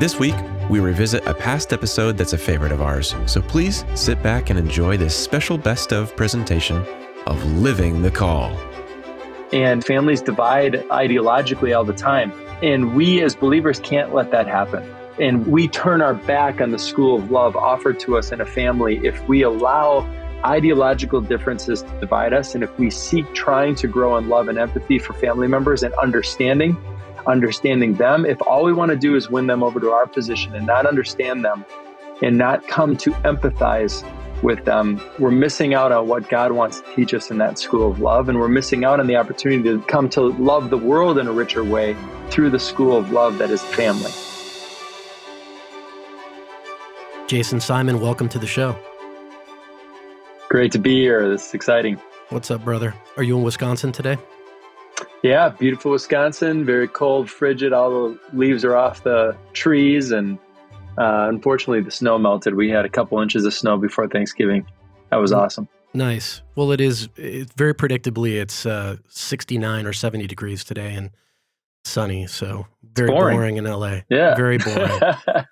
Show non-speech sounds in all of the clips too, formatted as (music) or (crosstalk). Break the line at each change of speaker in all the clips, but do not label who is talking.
This week, we revisit a past episode that's a favorite of ours, so please sit back and enjoy this special best of presentation of Living the Call.
And families divide ideologically all the time. And we as believers can't let that happen. And we turn our back on the school of love offered to us in a family if we allow ideological differences to divide us and if we seek trying to grow in love and empathy for family members and understanding understanding them if all we want to do is win them over to our position and not understand them and not come to empathize with them, we're missing out on what God wants to teach us in that school of love. And we're missing out on the opportunity to come to love the world in a richer way through the school of love that is family.
Jason Simon, welcome to the show.
Great to be here. This is exciting.
What's up, brother? Are you in Wisconsin today?
Yeah, beautiful Wisconsin. Very cold, frigid. All the leaves are off the trees, and uh, unfortunately, the snow melted. We had a couple inches of snow before Thanksgiving. That was mm. awesome.
Nice. Well, it is. It's very predictably, it's uh, 69 or 70 degrees today and sunny. So very boring. boring. in LA.
Yeah,
very boring. (laughs)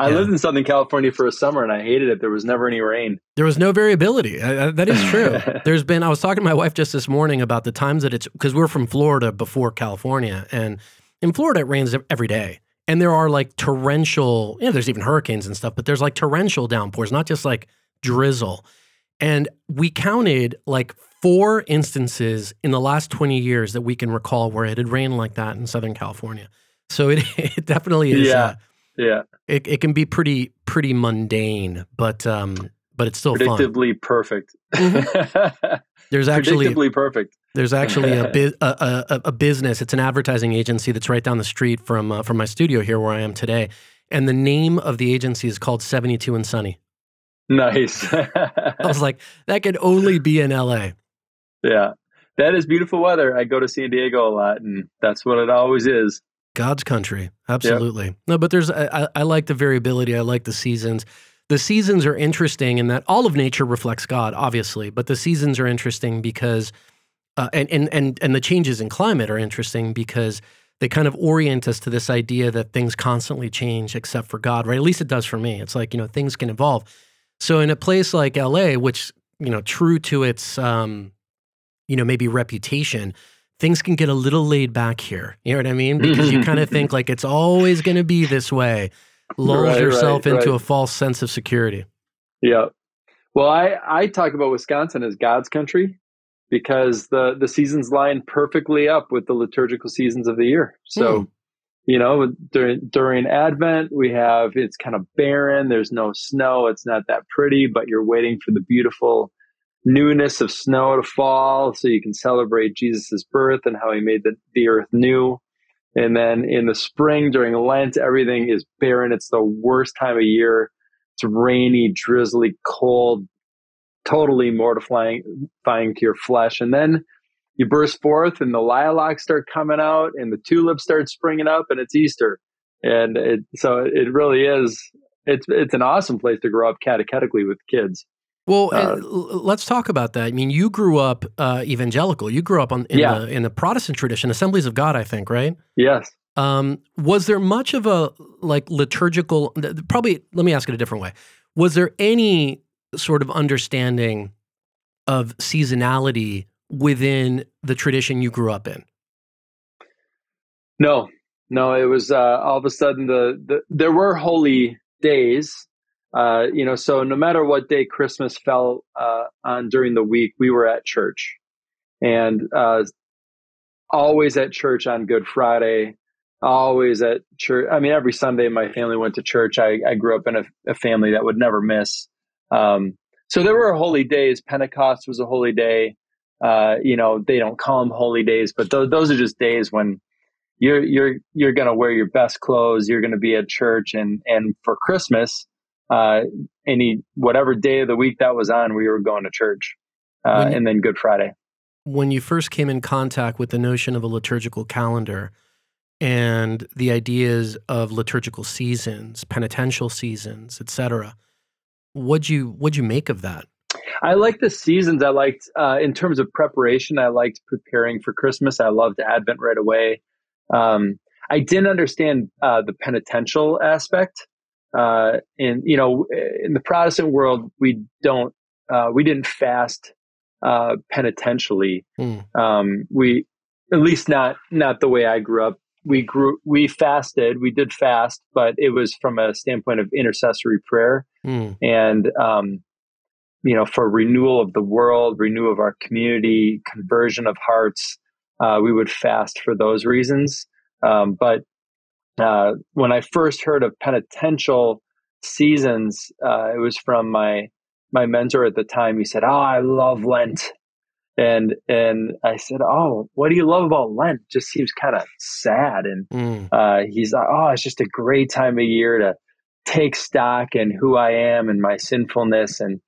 I yeah. lived in Southern California for a summer and I hated it. There was never any rain.
There was no variability. That is true. (laughs) There's been, I was talking to my wife just this morning about the times that it's, because we're from Florida before California. And in Florida, it rains every day. And there are like torrential, you know, there's even hurricanes and stuff, but there's like torrential downpours, not just like drizzle. And we counted like four instances in the last 20 years that we can recall where it had rained like that in Southern California. So it, (laughs) it definitely is.
Yeah. Uh, yeah.
It, it can be pretty pretty mundane, but um but it's still
predictably
fun.
perfect.
Mm-hmm. (laughs) There's actually
predictably perfect.
There's actually a, (laughs) bu- a, a, a, business. It's an advertising agency that's right down the street from uh, from my studio here where I am today, and the name of the agency is called Seventy Two and Sunny.
Nice. (laughs)
I was like, that could only be in LA.
Yeah, that is beautiful weather. I go to San Diego a lot, and that's what it always is.
God's country, absolutely. Yep. No, but there's I, I like the variability. I like the seasons. The seasons are interesting in that all of nature reflects God, obviously, but the seasons are interesting because, uh, and and and and the changes in climate are interesting because they kind of orient us to this idea that things constantly change except for God, right? At least it does for me. It's like you know things can evolve. So in a place like LA, which you know, true to its um, you know maybe reputation things can get a little laid back here. You know what I mean? Because you kind of (laughs) think like it's always going to be this way. Lulls right, yourself right, into right. a false sense of security.
Yeah. Well, I, I talk about Wisconsin as God's country because the, the seasons line perfectly up with the liturgical seasons of the year. So, hmm. you know, during, during Advent, we have it's kind of barren. There's no snow. It's not that pretty, but you're waiting for the beautiful newness of snow to fall so you can celebrate Jesus' birth and how he made the, the earth new. And then in the spring during Lent, everything is barren. It's the worst time of year. It's rainy, drizzly, cold, totally mortifying to your flesh. And then you burst forth and the lilacs start coming out and the tulips start springing up and it's Easter. And it, so it really is, it's, it's an awesome place to grow up catechetically with kids.
Well, uh, let's talk about that. I mean, you grew up uh, evangelical. You grew up on, in, yeah. the, in the Protestant tradition, Assemblies of God, I think, right?
Yes.
Um, was there much of a like liturgical? Probably. Let me ask it a different way. Was there any sort of understanding of seasonality within the tradition you grew up in?
No, no. It was uh, all of a sudden the, the there were holy days uh, you know, so no matter what day Christmas fell uh, on during the week, we were at church, and uh, always at church on Good Friday. Always at church. I mean, every Sunday my family went to church. I, I grew up in a, a, family that would never miss. Um, so there were holy days. Pentecost was a holy day. Uh, you know, they don't call them holy days, but th- those are just days when you're you're you're going to wear your best clothes. You're going to be at church, and and for Christmas uh, any whatever day of the week that was on, we were going to church, uh, you, and then Good Friday.
When you first came in contact with the notion of a liturgical calendar and the ideas of liturgical seasons, penitential seasons, etc., what'd you what'd you make of that?
I liked the seasons. I liked uh, in terms of preparation. I liked preparing for Christmas. I loved Advent right away. Um, I didn't understand uh, the penitential aspect. Uh, and you know, in the Protestant world, we don't, uh, we didn't fast uh, penitentially. Mm. Um, we, at least not not the way I grew up. We grew, we fasted, we did fast, but it was from a standpoint of intercessory prayer, mm. and um, you know, for renewal of the world, renewal of our community, conversion of hearts. Uh, we would fast for those reasons. Um, but uh, when I first heard of penitential seasons, uh, it was from my my mentor at the time. He said, "Oh, I love Lent," and and I said, "Oh, what do you love about Lent? Just seems kind of sad." And mm. uh, he's like, "Oh, it's just a great time of year to take stock in who I am and my sinfulness and."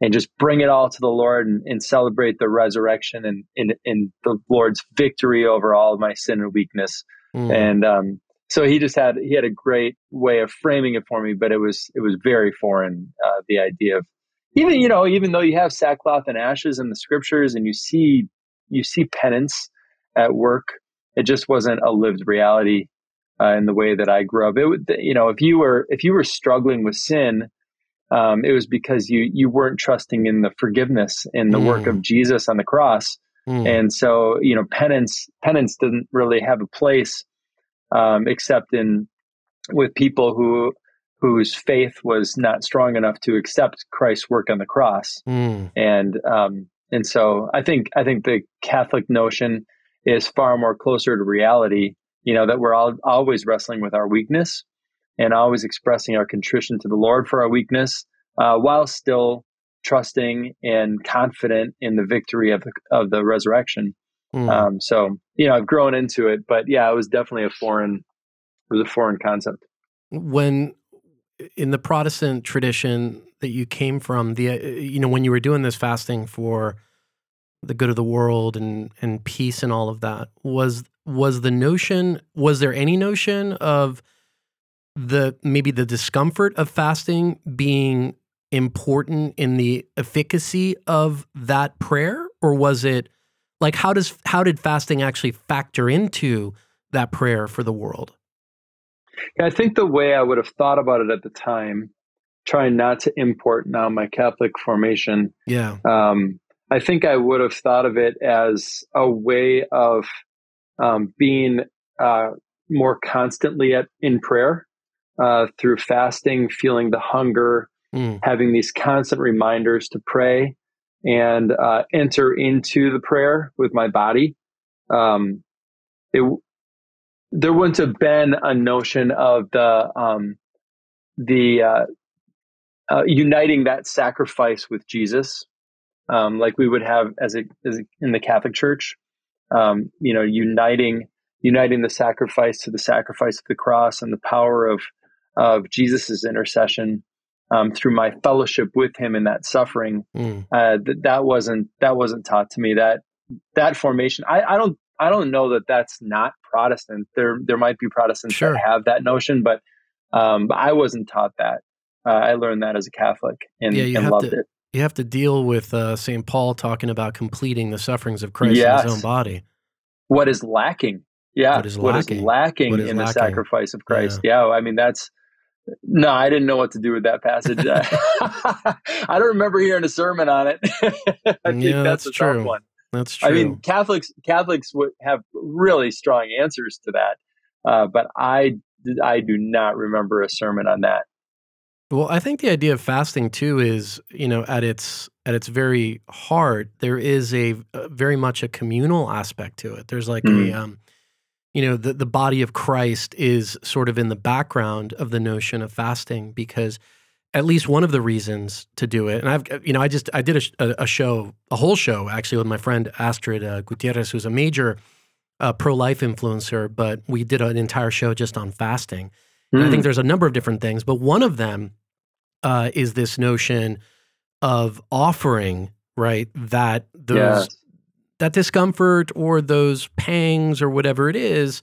And just bring it all to the Lord and, and celebrate the resurrection and, and, and the Lord's victory over all of my sin and weakness. Mm. And um, so he just had he had a great way of framing it for me, but it was it was very foreign. Uh, the idea of even you know even though you have sackcloth and ashes in the scriptures and you see you see penance at work, it just wasn't a lived reality uh, in the way that I grew up. It would you know if you were if you were struggling with sin. Um, it was because you you weren't trusting in the forgiveness in the mm. work of Jesus on the cross, mm. and so you know penance penance doesn't really have a place um, except in with people who whose faith was not strong enough to accept Christ's work on the cross. Mm. And um, and so I think I think the Catholic notion is far more closer to reality. You know that we're all always wrestling with our weakness and always expressing our contrition to the Lord for our weakness, uh, while still trusting and confident in the victory of the of the resurrection. Mm. Um, so you know, I've grown into it, but yeah, it was definitely a foreign. It was a foreign concept.
When in the Protestant tradition that you came from, the uh, you know when you were doing this fasting for the good of the world and and peace and all of that was was the notion was there any notion of the maybe the discomfort of fasting being important in the efficacy of that prayer or was it like how does how did fasting actually factor into that prayer for the world?
Yeah, I think the way I would have thought about it at the time, trying not to import now my Catholic formation.
Yeah.
Um, I think I would have thought of it as a way of um, being uh, more constantly at, in prayer uh, through fasting, feeling the hunger, mm. having these constant reminders to pray, and uh, enter into the prayer with my body. Um, it, there wouldn't have been a notion of the um, the uh, uh, uniting that sacrifice with Jesus, um, like we would have as a, as a, in the Catholic Church. Um, you know, uniting uniting the sacrifice to the sacrifice of the cross and the power of of Jesus's intercession um, through my fellowship with him in that suffering. Mm. Uh, that that wasn't that wasn't taught to me. That that formation, I, I don't I don't know that that's not Protestant. There there might be Protestants sure. that have that notion, but um, but I wasn't taught that. Uh, I learned that as a Catholic and, yeah, and loved
to,
it.
You have to deal with uh, St. Paul talking about completing the sufferings of Christ yes. in his own body.
What is lacking? Yeah, what is lacking, what is lacking what is in lacking? the sacrifice of Christ? Yeah. yeah, I mean that's no, I didn't know what to do with that passage. I (laughs) don't remember hearing a sermon on it. (laughs) I think yeah, that's, that's true. one.
That's true.
I mean, Catholics Catholics would have really strong answers to that, uh, but I I do not remember a sermon on that.
Well, I think the idea of fasting too is, you know, at its at its very heart, there is a, a very much a communal aspect to it. There's like mm-hmm. a um, you know the, the body of christ is sort of in the background of the notion of fasting because at least one of the reasons to do it and i've you know i just i did a, a show a whole show actually with my friend astrid uh, gutierrez who's a major uh, pro-life influencer but we did an entire show just on fasting mm. i think hmm. there's a number of different things but one of them uh, is this notion of offering right that those yes that discomfort or those pangs or whatever it is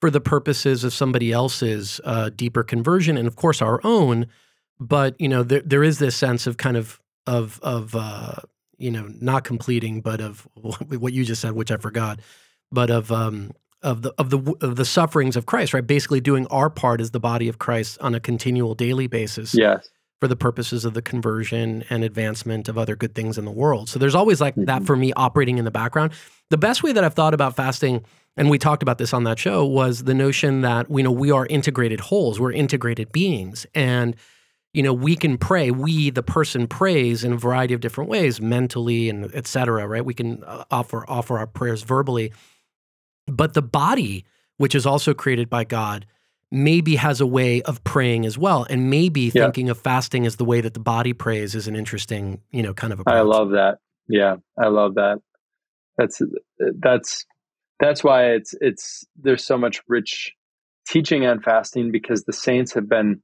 for the purposes of somebody else's uh, deeper conversion and of course our own but you know there, there is this sense of kind of of of uh, you know not completing but of (laughs) what you just said which i forgot but of um of the of the of the sufferings of Christ, right? Basically, doing our part as the body of Christ on a continual daily basis.
Yes.
For the purposes of the conversion and advancement of other good things in the world. So there's always like mm-hmm. that for me operating in the background. The best way that I've thought about fasting, and we talked about this on that show, was the notion that you know we are integrated wholes, we're integrated beings, and you know we can pray. We, the person, prays in a variety of different ways, mentally and etc. Right? We can uh, offer offer our prayers verbally but the body, which is also created by God, maybe has a way of praying as well. And maybe yeah. thinking of fasting as the way that the body prays is an interesting, you know, kind of approach.
I love that. Yeah, I love that. That's that's that's why it's it's there's so much rich teaching on fasting because the saints have been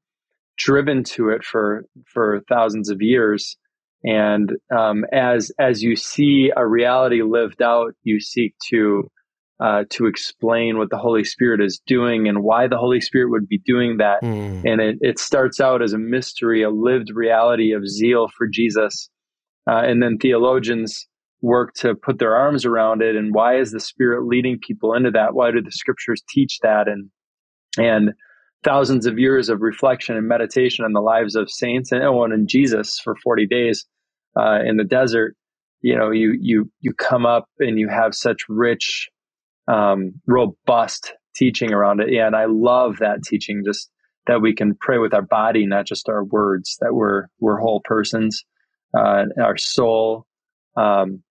driven to it for for thousands of years and um, as as you see a reality lived out you seek to uh, to explain what the Holy Spirit is doing and why the Holy Spirit would be doing that. Mm. And it, it starts out as a mystery, a lived reality of zeal for Jesus. Uh, and then theologians work to put their arms around it. And why is the Spirit leading people into that? Why do the scriptures teach that? And, and thousands of years of reflection and meditation on the lives of saints and, oh, and Jesus for 40 days uh, in the desert, you know, you, you, you come up and you have such rich, um, robust teaching around it. Yeah, and I love that teaching, just that we can pray with our body, not just our words. That we're we're whole persons, uh, our soul, um,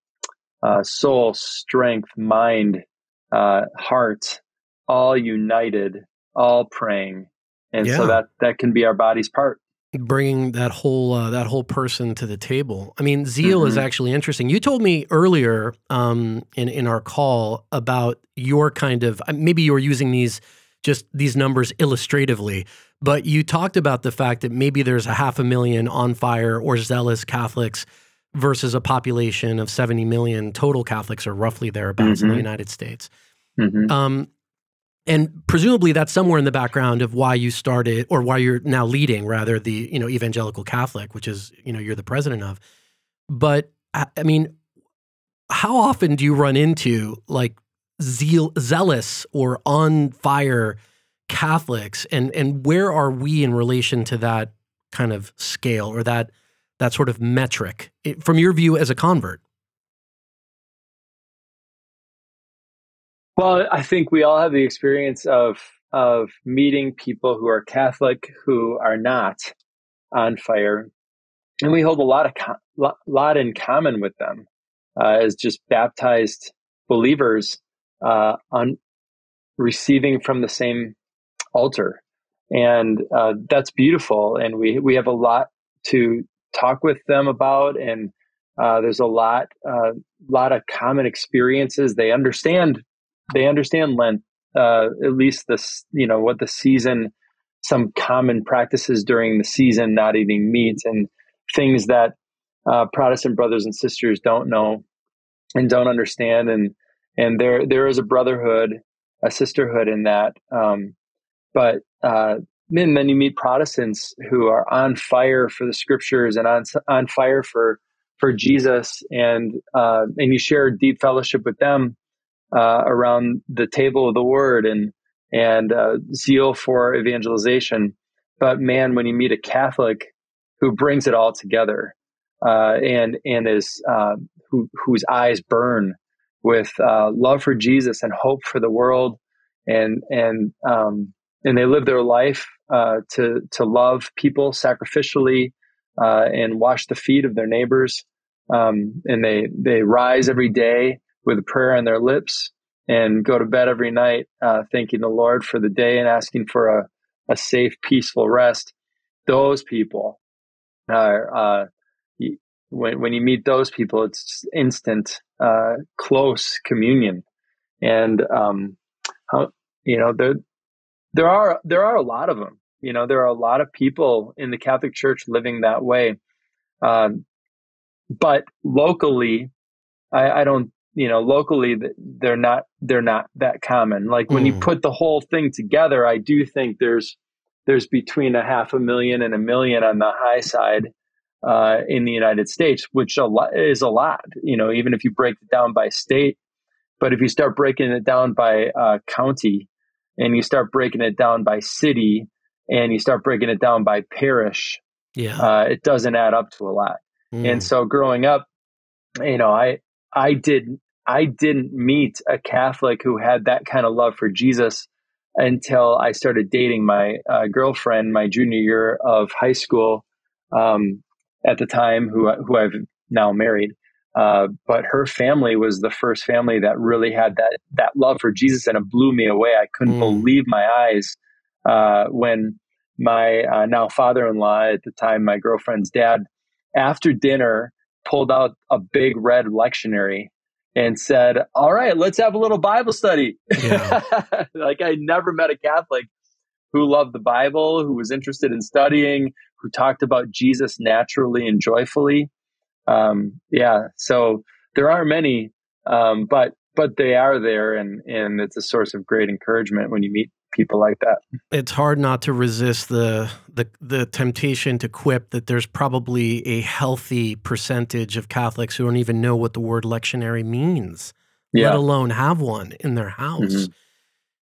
uh, soul, strength, mind, uh, heart, all united, all praying, and yeah. so that that can be our body's part
bringing that whole uh, that whole person to the table. I mean, zeal mm-hmm. is actually interesting. You told me earlier um, in in our call about your kind of uh, maybe you were using these just these numbers illustratively, but you talked about the fact that maybe there's a half a million on fire or zealous Catholics versus a population of 70 million total Catholics, or roughly thereabouts mm-hmm. in the mm-hmm. United States. Mm-hmm. Um, and presumably that's somewhere in the background of why you started or why you're now leading rather the you know evangelical catholic which is you know you're the president of. But i mean how often do you run into like zeal zealous or on fire catholics? And and where are we in relation to that kind of scale or that that sort of metric from your view as a convert
Well, I think we all have the experience of of meeting people who are Catholic who are not on fire, and we hold a lot of lot in common with them uh, as just baptized believers uh, on receiving from the same altar, and uh, that's beautiful. And we we have a lot to talk with them about, and uh, there's a lot uh, lot of common experiences. They understand they understand Lent, uh, at least this, you know, what the season, some common practices during the season, not eating meat and things that uh, Protestant brothers and sisters don't know and don't understand. And, and there, there is a brotherhood, a sisterhood in that. Um, but, uh, and then you meet Protestants who are on fire for the scriptures and on, on fire for, for Jesus and, uh, and you share deep fellowship with them uh, around the table of the word and and uh, zeal for evangelization. But man, when you meet a Catholic who brings it all together uh, and and is uh, who whose eyes burn with uh, love for Jesus and hope for the world, and and um, and they live their life uh, to to love people sacrificially and wash the feet of their neighbors, um, and they they rise every day with a prayer on their lips and go to bed every night uh, thanking the Lord for the day and asking for a, a safe, peaceful rest. Those people are, uh, when, when you meet those people, it's instant, uh, close communion. And, um, you know, there, there are, there are a lot of them, you know, there are a lot of people in the Catholic Church living that way. Um, but locally, I, I don't you know locally they're not they're not that common like when mm. you put the whole thing together i do think there's there's between a half a million and a million on the high side uh, in the united states which a lot is a lot you know even if you break it down by state But if you start breaking it down by uh, county, and you start breaking it down by city, and you start breaking it down by parish,
yeah,
uh, it doesn't add up to a lot. Mm. And so, growing up, you know, I I did I didn't meet a Catholic who had that kind of love for Jesus until I started dating my uh, girlfriend my junior year of high school um, at the time, who who I've now married. Uh, but her family was the first family that really had that that love for Jesus, and it blew me away. I couldn't mm. believe my eyes uh, when my uh, now father-in-law at the time, my girlfriend's dad, after dinner pulled out a big red lectionary and said, All right, let's have a little Bible study. Yeah. (laughs) like I never met a Catholic who loved the Bible, who was interested in studying, who talked about Jesus naturally and joyfully. Um, yeah, so there are many, um, but but they are there, and and it's a source of great encouragement when you meet people like that.
It's hard not to resist the the the temptation to quip that there's probably a healthy percentage of Catholics who don't even know what the word lectionary means, yeah. let alone have one in their house. Mm-hmm.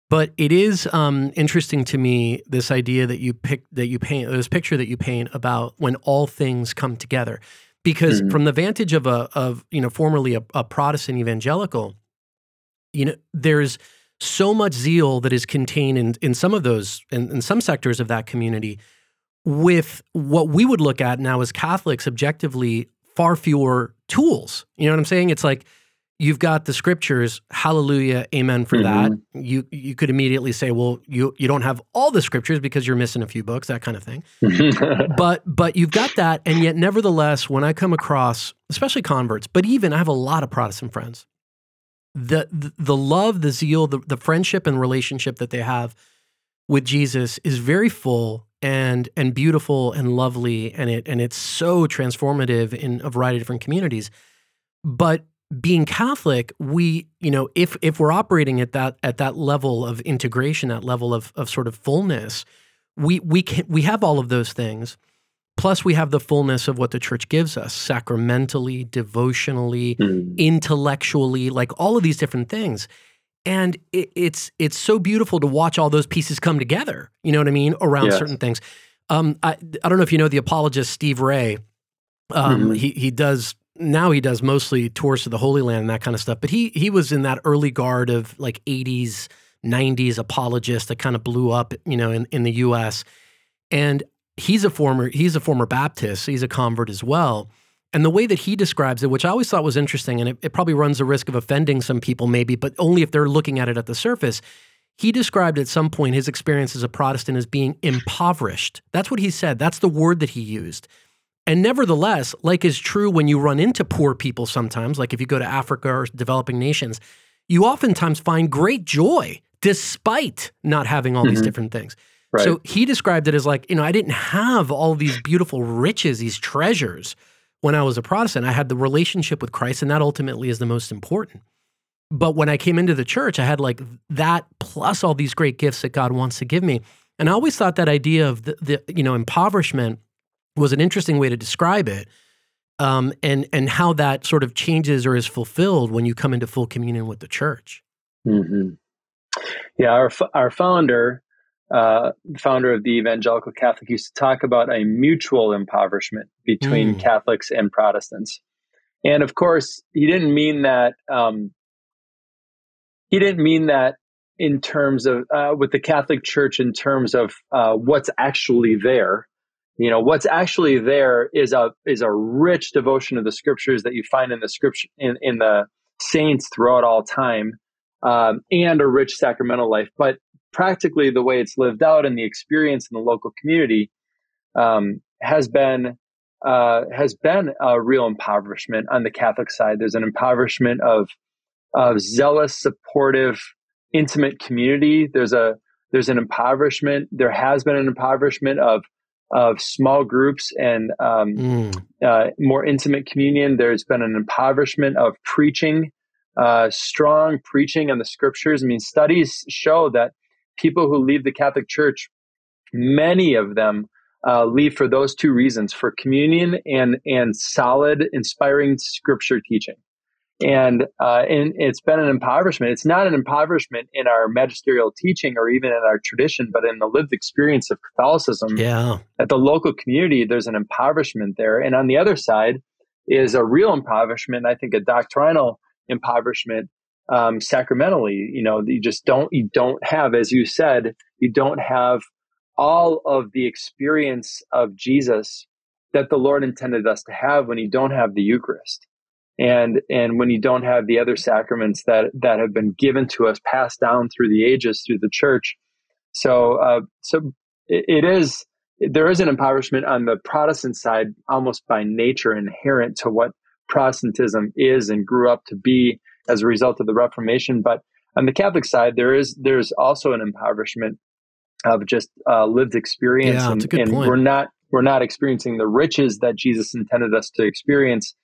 But it is um, interesting to me this idea that you pick that you paint this picture that you paint about when all things come together, because mm-hmm. from the vantage of a of you know formerly a, a Protestant evangelical, you know there's so much zeal that is contained in, in some of those, in, in some sectors of that community, with what we would look at now as Catholics objectively far fewer tools. You know what I'm saying? It's like you've got the scriptures, hallelujah, amen for mm-hmm. that. You you could immediately say, well, you you don't have all the scriptures because you're missing a few books, that kind of thing. (laughs) but but you've got that, and yet nevertheless, when I come across, especially converts, but even I have a lot of Protestant friends the, the, love, the zeal, the, the friendship and relationship that they have with Jesus is very full and and beautiful and lovely and it and it's so transformative in a variety of different communities. But being Catholic, we, you know, if if we're operating at that at that level of integration, that level of of sort of fullness, we we can we have all of those things. Plus, we have the fullness of what the church gives us sacramentally, devotionally, mm. intellectually, like all of these different things. And it, it's it's so beautiful to watch all those pieces come together. You know what I mean around yes. certain things. Um, I, I don't know if you know the apologist Steve Ray. Um, mm-hmm. He he does now he does mostly tours to the Holy Land and that kind of stuff. But he he was in that early guard of like 80s, 90s apologist that kind of blew up, you know, in, in the US. And he's a former he's a former Baptist. He's a convert as well. And the way that he describes it, which I always thought was interesting, and it, it, probably runs the risk of offending some people, maybe, but only if they're looking at it at the surface. He described at some point his experience as a Protestant as being impoverished. That's what he said. That's the word that he used. And nevertheless, like is true when you run into poor people sometimes, like if you go to Africa or developing nations, you oftentimes find great joy despite not having all mm-hmm. these different things. Right. So he described it as like, you know, I didn't have all these beautiful riches, these treasures when I was a Protestant. I had the relationship with Christ, and that ultimately is the most important. But when I came into the church, I had like that plus all these great gifts that God wants to give me. And I always thought that idea of the, the you know, impoverishment was an interesting way to describe it. Um, and and how that sort of changes or is fulfilled when you come into full communion with the church.
Mm-hmm. Yeah, our our founder uh, founder of the Evangelical Catholic, used to talk about a mutual impoverishment between mm. Catholics and Protestants. And of course, he didn't mean that. Um, he didn't mean that in terms of uh, with the Catholic Church in terms of uh, what's actually there. You know, what's actually there is a is a rich devotion of the Scriptures that you find in the Scripture in, in the saints throughout all time, um, and a rich sacramental life. But practically the way it's lived out and the experience in the local community um, has been uh, has been a real impoverishment on the Catholic side. There's an impoverishment of of zealous, supportive, intimate community. There's a there's an impoverishment. There has been an impoverishment of of small groups and um, mm. uh, more intimate communion. There's been an impoverishment of preaching, uh, strong preaching on the scriptures. I mean, studies show that people who leave the Catholic Church, many of them uh, leave for those two reasons: for communion and and solid, inspiring Scripture teaching. and uh, and it's been an impoverishment. It's not an impoverishment in our magisterial teaching or even in our tradition, but in the lived experience of Catholicism.
Yeah,
at the local community, there's an impoverishment there, and on the other side is a real impoverishment. I think a doctrinal impoverishment um, sacramentally. You know, you just don't you don't have, as you said, you don't have all of the experience of Jesus that the Lord intended us to have when you don't have the Eucharist. And, and when you don't have the other sacraments that, that have been given to us, passed down through the ages, through the church. So, uh, so it, it is, there is an impoverishment on the Protestant side, almost by nature inherent to what Protestantism is and grew up to be as a result of the Reformation. But on the Catholic side, there is there's also an impoverishment of just uh, lived experience,
yeah,
and, and we're not we're not experiencing the riches that Jesus intended us to experience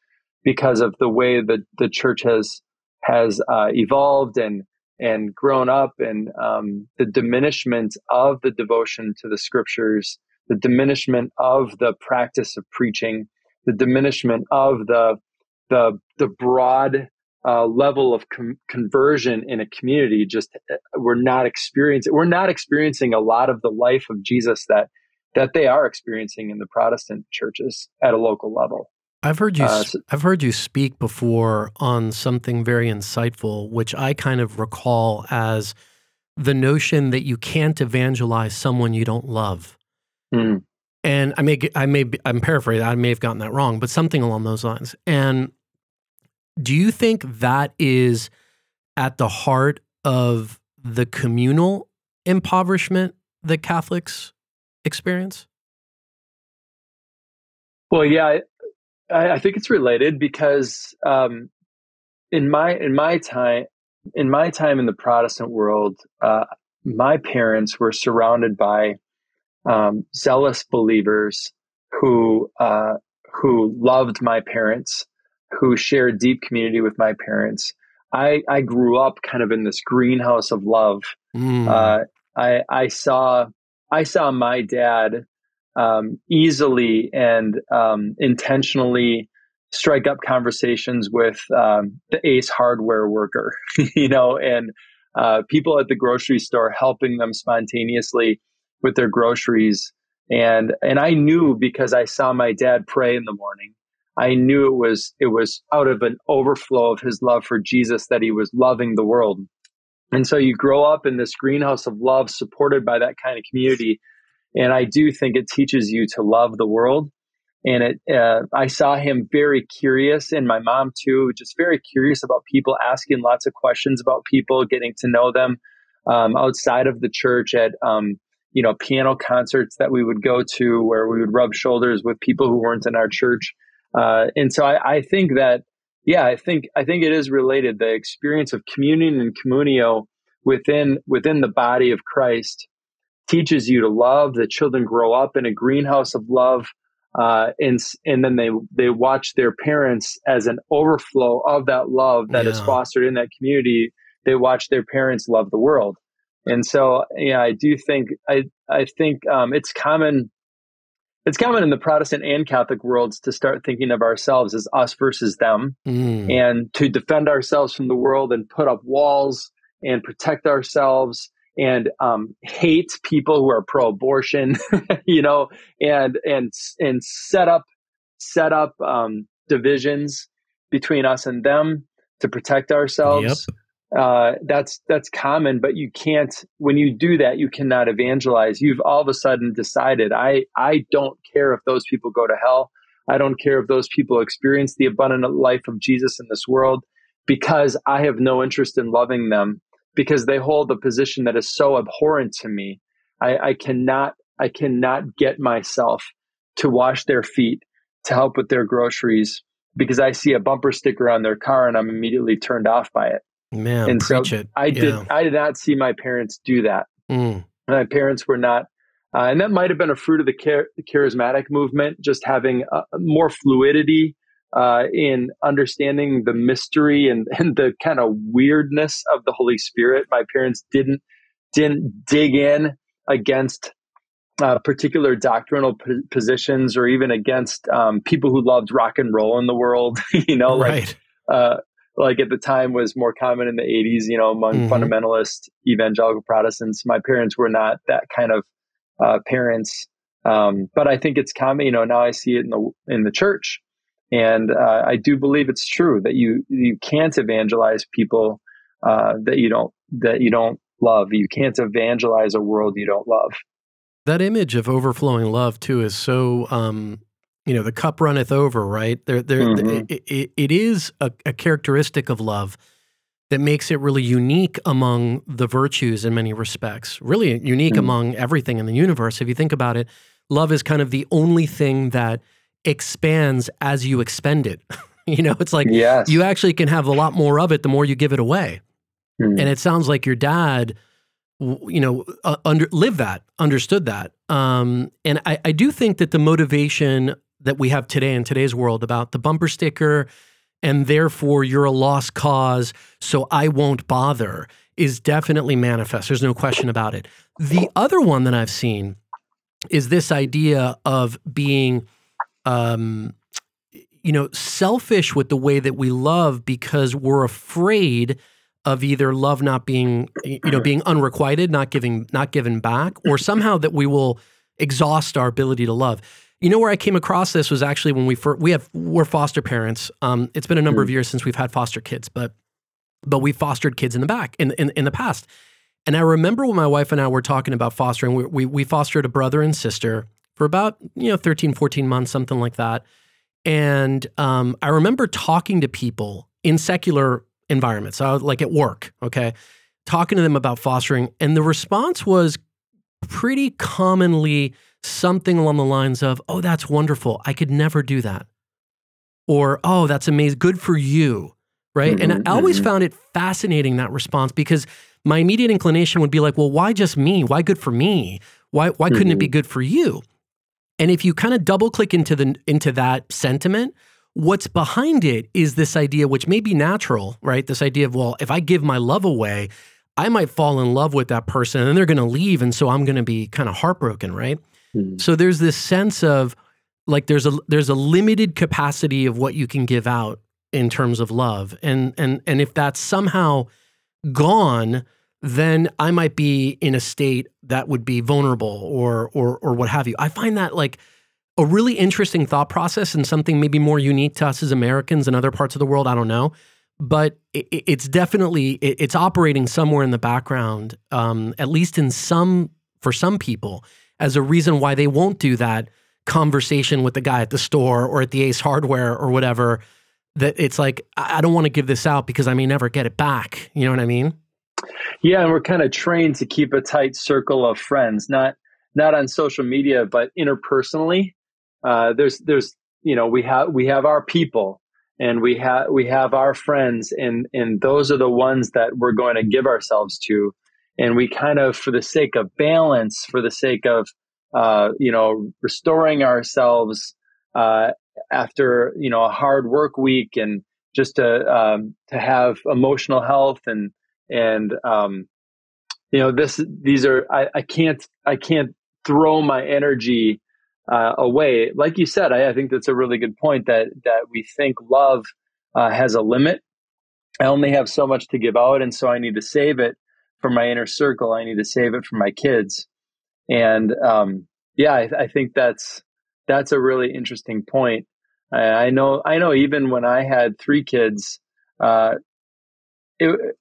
because of the way that the church has has uh, evolved and and grown up, and um, the diminishment of the devotion to the scriptures, the diminishment of the practice of preaching, the diminishment of the the the broad uh, level of com- conversion in a community just uh, we're not experiencing we're not experiencing a lot of the life of Jesus that that they are experiencing in the Protestant churches at a local level.
I've heard you uh, so, I've heard you speak before on something very insightful which I kind of recall as the notion that you can't evangelize someone you don't love. Mm. And I may I may I'm paraphrasing I may have gotten that wrong but something along those lines. And do you think that is at the heart of the communal impoverishment that Catholics experience?
Well, yeah, I, I think it's related because um, in my in my time in my time in the Protestant world, uh, my parents were surrounded by um, zealous believers who uh, who loved my parents who shared deep community with my parents. I, I grew up kind of in this greenhouse of love. Mm. Uh, I, I saw I saw my dad um, easily and um, intentionally strike up conversations with um, the Ace Hardware worker, (laughs) you know, and uh, people at the grocery store helping them spontaneously with their groceries. And and I knew because I saw my dad pray in the morning I knew it was it was out of an overflow of his love for Jesus that he was loving the world. And so you grow up in this greenhouse of love supported by that kind of community. And I do think it teaches you to love the world. And it, uh, I saw him very curious, and my mom too, just very curious about people, asking lots of questions about people, getting to know them um, outside of the church at um, you know piano concerts that we would go to, where we would rub shoulders with people who weren't in our church. Uh, and so I, I, think that, yeah, I think I think it is related. The experience of communion and communio within within the body of Christ teaches you to love. The children grow up in a greenhouse of love, uh, and and then they they watch their parents as an overflow of that love that yeah. is fostered in that community. They watch their parents love the world, and so yeah, I do think I I think um, it's common it's common in the Protestant and Catholic worlds to start thinking of ourselves as us versus them mm. and to defend ourselves from the world and put up walls and protect ourselves and um, hate people who are pro-abortion, (laughs) you know, and and and set up set up um, divisions between us and them to protect ourselves. Yep uh, that's that's common, but you can't. When you do that, you cannot evangelize. You've all of a sudden decided, I I don't care if those people go to hell. I don't care if those people experience the abundant life of Jesus in this world, because I have no interest in loving them because they hold a position that is so abhorrent to me. I, I cannot I cannot get myself to wash their feet to help with their groceries because I see a bumper sticker on their car and I'm immediately turned off by it.
Man, and so it.
I did. Yeah. I did not see my parents do that. Mm. My parents were not, uh, and that might have been a fruit of the, char- the charismatic movement, just having uh, more fluidity uh, in understanding the mystery and, (laughs) and the kind of weirdness of the Holy Spirit. My parents didn't didn't dig in against uh, particular doctrinal p- positions or even against um, people who loved rock and roll in the world. (laughs) you know,
right.
like uh, like at the time was more common in the 80s, you know, among mm-hmm. fundamentalist evangelical Protestants. My parents were not that kind of uh, parents. Um, but I think it's common, you know, now I see it in the, in the church. And uh, I do believe it's true that you, you can't evangelize people uh, that you don't, that you don't love. You can't evangelize a world you don't love.
That image of overflowing love too is so um, you know the cup runneth over right there there mm-hmm. it, it, it is a, a, characteristic of love that makes it really unique among the virtues in many respects really unique mm-hmm. among everything in the universe if you think about it love is kind of the only thing that expands as you expend it (laughs) you know it's like yes. you actually can have a lot more of it the more you give it away mm-hmm. and it sounds like your dad you know uh, under live that understood that um, and I, I do think that the motivation that we have today in today's world about the bumper sticker and therefore you're a lost cause, so I won't bother is definitely manifest. There's no question about it. The other one that I've seen is this idea of being, um, you know, selfish with the way that we love because we're afraid of either love not being, you know, being unrequited, not giving, not given back, or somehow that we will exhaust our ability to love. You know where I came across this was actually when we first, we have we're foster parents. Um, it's been a number mm. of years since we've had foster kids, but but we fostered kids in the back in, in in the past. And I remember when my wife and I were talking about fostering, we, we, we fostered a brother and sister for about, you know, 13, 14 months, something like that. And um, I remember talking to people in secular environments, so like at work, okay, talking to them about fostering. And the response was pretty commonly something along the lines of, oh, that's wonderful. I could never do that. Or, oh, that's amazing. Good for you. Right. Mm-hmm, and I always mm-hmm. found it fascinating that response because my immediate inclination would be like, well, why just me? Why good for me? Why, why couldn't mm-hmm. it be mm-hmm. good for you? And if you kind of double click into the into that sentiment, what's behind it is this idea, which may be natural, right? This idea of, well, if I give my love away, I might fall in love with that person and they're going to leave. And so I'm going to be kind of heartbroken, right? Mm. So there's this sense of like there's a there's a limited capacity of what you can give out in terms of love. And and and if that's somehow gone, then I might be in a state that would be vulnerable or or or what have you. I find that like a really interesting thought process and something maybe more unique to us as Americans and other parts of the world. I don't know, but it, it's definitely it, it's operating somewhere in the background, um, at least in some for some people as a reason why they won't do that conversation with the guy at the store or at the Ace Hardware or whatever. That it's like, I don't want to give this out because I may never get it back. You know what I mean?
Yeah, and we're kind of trained to keep a tight circle of friends, not not on social media, but interpersonally. Uh, there's there's you know we have we have our people and we have we have our friends and and those are the ones that we're going to give ourselves to and we kind of for the sake of balance for the sake of uh, you know restoring ourselves uh, after you know a hard work week and just to um, to have emotional health and and um, you know this these are I, I can't I can't throw my energy uh, away. Like you said I, I, think that's a really good point that that we think love uh, has a limit. I only have so much to give out and so I need to save it for my inner circle. I need to save it for my kids. And um, yeah, I, I, think that's that's a really interesting point. I, I, know I know even when I had three kids, uh, it,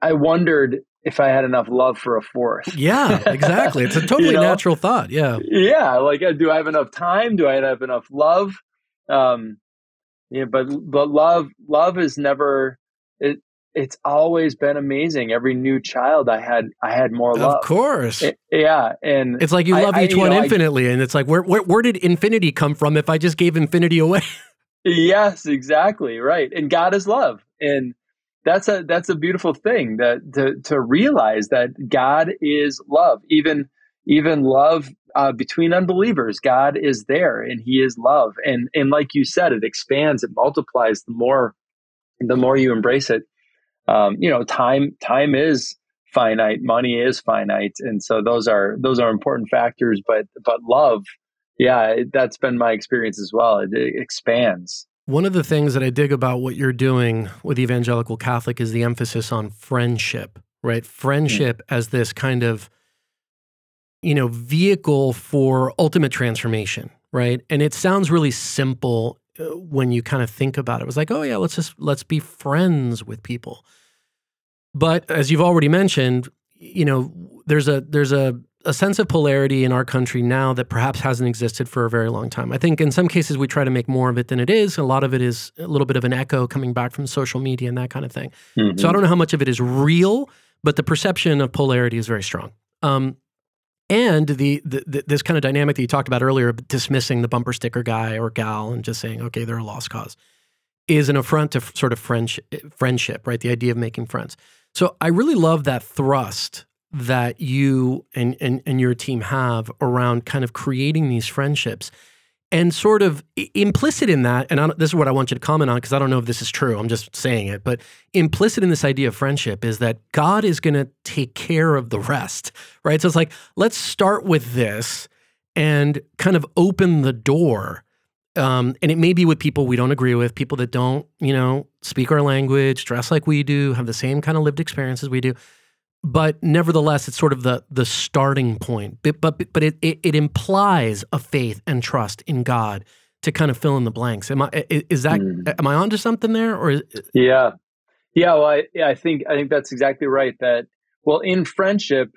I wondered if I had enough love for a fourth.
Yeah, exactly. It's a (laughs) totally you know? natural thought. Yeah.
Yeah. Like, uh, do I have enough time? Do I have enough love? Um, yeah, but, but love, love is never, it's always been amazing. Every new child I had, I had more love.
Of course,
it, yeah, and
it's like you love I, each I, one know, infinitely, I, and it's like where, where where did infinity come from? If I just gave infinity away. (laughs)
yes, exactly right. And God is love, and that's a that's a beautiful thing that to to realize that God is love. Even even love uh, between unbelievers, God is there, and He is love. And and like you said, it expands, it multiplies the more the more you embrace it um, you know, time time is finite, money is finite, and so those are those are important factors. But but love, yeah, that's been my experience as well. It, it expands.
One of the things that I dig about what you're doing with Evangelical Catholic is the emphasis on friendship, right? Friendship mm. as this kind of, you know, vehicle for ultimate transformation, right? And it sounds really simple uh, when you kind of think about it. It was like, oh yeah, let's just let's be friends with people. But as you've already mentioned, you know, there's a there's a a sense of polarity in our country now that perhaps hasn't existed for a very long time. I think in some cases we try to make more of it than it is. A lot of it is a little bit of an echo coming back from social media and that kind of thing. Mm-hmm. So I don't know how much of it is real, but the perception of polarity is very strong. Um, and the, the, the, this kind of dynamic that you talked about earlier, dismissing the bumper sticker guy or gal and just saying, okay, they're a lost cause, is an affront to f- sort of friendship, friendship, right? The idea of making friends. So I really love that thrust that you and, and, and your team have around kind of creating these friendships and sort of implicit in that, and this is what I want you to comment on because I don't know if this is true. I'm just saying it, but implicit in this idea of friendship is that God is going to take care of the rest, right? So it's like let's start with this and kind of open the door. Um, and it may be with people we don't agree with, people that don't, you know, speak our language, dress like we do, have the same kind of lived experiences we do but nevertheless, it's sort of the the starting point. But but, but it, it, it implies a faith and trust in God to kind of fill in the blanks. Am I is that mm. am I onto something there or? Is,
yeah, yeah. Well, I I think I think that's exactly right. That well, in friendship,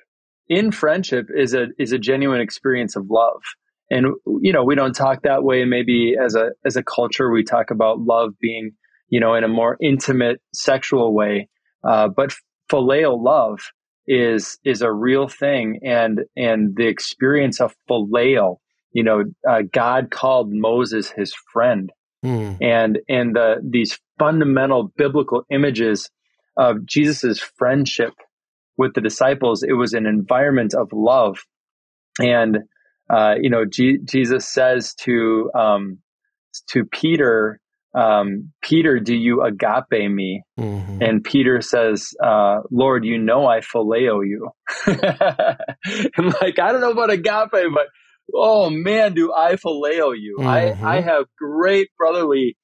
in friendship is a is a genuine experience of love. And you know, we don't talk that way. Maybe as a as a culture, we talk about love being you know in a more intimate sexual way. Uh, but phileo love is is a real thing, and and the experience of phileo, you know, uh, God called Moses his friend, mm. and and the these fundamental biblical images of Jesus's friendship with the disciples. It was an environment of love, and uh, you know, G- Jesus says to um, to Peter, um, Peter, do you agape me? Mm-hmm. And Peter says, uh, Lord, you know I phileo you. (laughs) I'm like, I don't know about agape, but oh man, do I phileo you. Mm-hmm. I, I have great brotherly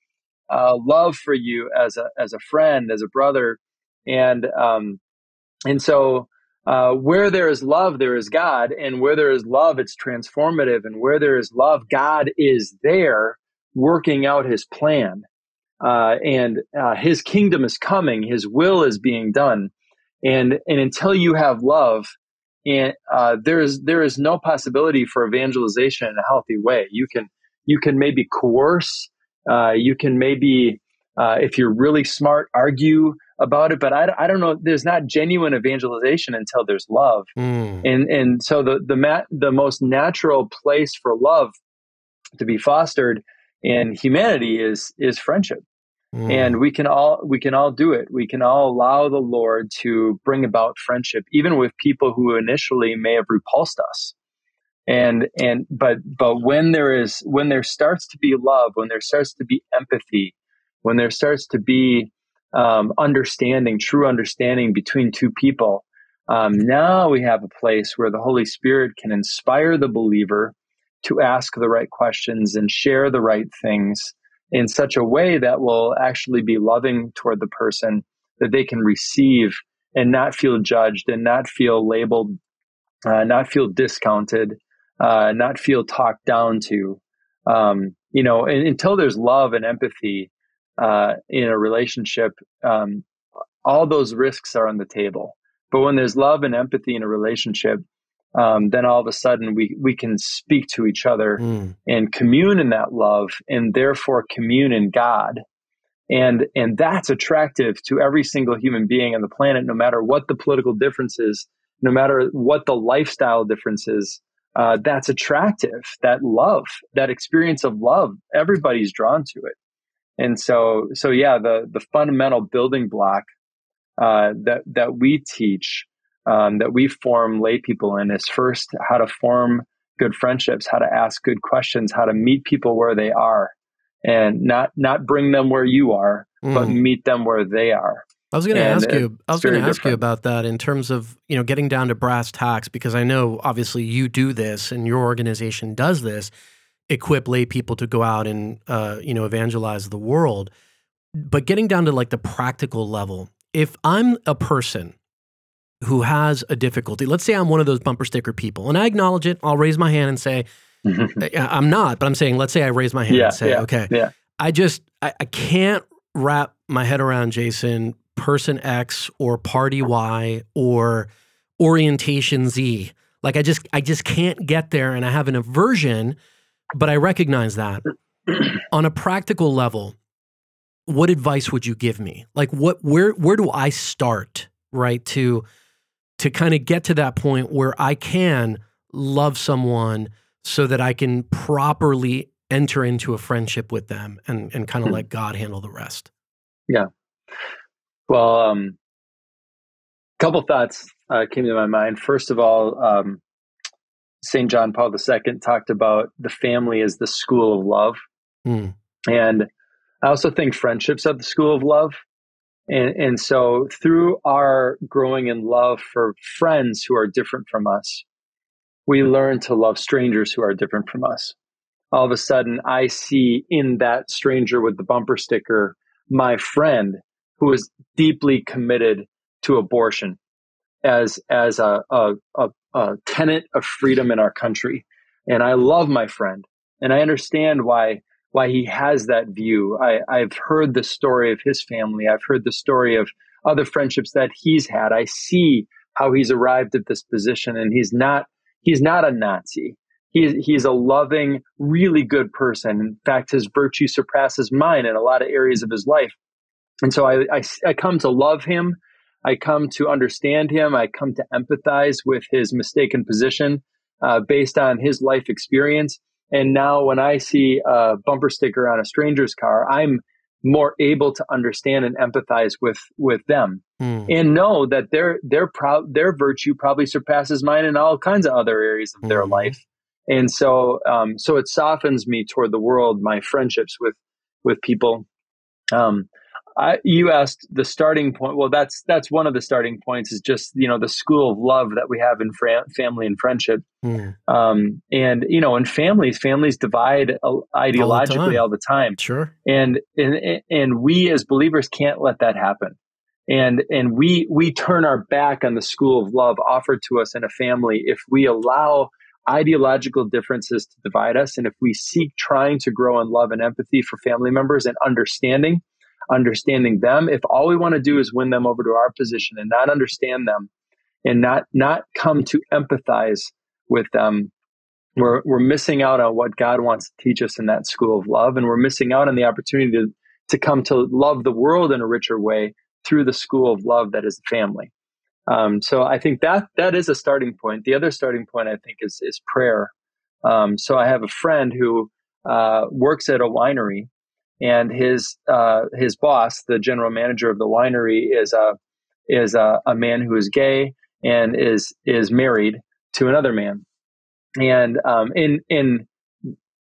uh, love for you as a, as a friend, as a brother. And, um, and so, uh, where there is love, there is God. And where there is love, it's transformative. And where there is love, God is there working out his plan. Uh, and uh, his kingdom is coming, his will is being done. And, and until you have love, and uh, there is there is no possibility for evangelization in a healthy way. You can you can maybe coerce, uh, you can maybe uh, if you're really smart argue about it, but I, I don't know. There's not genuine evangelization until there's love, mm. and and so the the mat, the most natural place for love to be fostered in humanity is is friendship mm. and we can all we can all do it we can all allow the lord to bring about friendship even with people who initially may have repulsed us and and but but when there is when there starts to be love when there starts to be empathy when there starts to be um, understanding true understanding between two people um, now we have a place where the holy spirit can inspire the believer to ask the right questions and share the right things in such a way that will actually be loving toward the person that they can receive and not feel judged and not feel labeled, uh, not feel discounted, uh, not feel talked down to. Um, you know, and, until there's love and empathy uh, in a relationship, um, all those risks are on the table. But when there's love and empathy in a relationship, um, then all of a sudden we we can speak to each other mm. and commune in that love, and therefore commune in God, and and that's attractive to every single human being on the planet, no matter what the political differences, no matter what the lifestyle differences. Uh, that's attractive. That love, that experience of love, everybody's drawn to it, and so so yeah, the the fundamental building block uh, that that we teach um, that we form lay people in is first how to form good friendships, how to ask good questions, how to meet people where they are, and not not bring them where you are, mm. but meet them where they are.
I was going to ask you. I was going to ask you about that in terms of you know getting down to brass tacks because I know obviously you do this and your organization does this. Equip lay people to go out and uh, you know evangelize the world. But getting down to like the practical level, if I'm a person who has a difficulty, let's say I'm one of those bumper sticker people, and I acknowledge it, I'll raise my hand and say, (laughs) I'm not, but I'm saying, let's say I raise my hand
yeah,
and say,
yeah,
okay,
yeah.
I just I, I can't wrap my head around Jason person X or party Y or orientation Z. Like I just I just can't get there and I have an aversion, but I recognize that. (clears throat) On a practical level, what advice would you give me? Like what where where do I start, right? To to kind of get to that point where I can love someone so that I can properly enter into a friendship with them and and kind of
Hmm.
let God handle the rest.
Yeah. Well, um, couple thoughts uh, came to my mind. First of all, um, St. John Paul II talked about the family as the school of love.
Mm.
And I also think friendships are the school of love. And, and so through our growing in love for friends who are different from us, we learn to love strangers who are different from us. All of a sudden, I see in that stranger with the bumper sticker my friend who is deeply committed to abortion as as a, a, a, a tenet of freedom in our country. And I love my friend, and I understand why why he has that view. I, I've heard the story of his family. I've heard the story of other friendships that he's had. I see how he's arrived at this position, and he's not he's not a Nazi. He's he's a loving, really good person. In fact, his virtue surpasses mine in a lot of areas of his life. And so I, I, I come to love him. I come to understand him. I come to empathize with his mistaken position uh, based on his life experience. And now, when I see a bumper sticker on a stranger's car, I'm more able to understand and empathize with with them,
Mm.
and know that their their proud their virtue probably surpasses mine in all kinds of other areas of their
Mhm.
life. And so, um, so it softens me toward the world, my friendships with with people. Um, I, you asked the starting point. Well, that's that's one of the starting points. Is just you know the school of love that we have in family and friendship.
Mm.
Um, and you know, in families, families divide uh, ideologically
time.
all the time,
Sure.
and and and we as believers can't let that happen. And and we we turn our back on the school of love offered to us in a family if we allow ideological differences to divide us, and if we seek trying to grow in love and empathy for family members and understanding understanding them. If all we want to do is win them over to our position and not understand them and not not come to empathize with them we're we're missing out on what God wants to teach us in that school of love. And we're missing out on the opportunity to to come to love the world in a richer way through the school of love that is family. Um, so I think that that is a starting point. The other starting point I think is is prayer. Um, so I have a friend who uh, works at a winery and his uh, his boss, the general manager of the winery, is a is a, a man who is gay and is is married to another man, and um, in in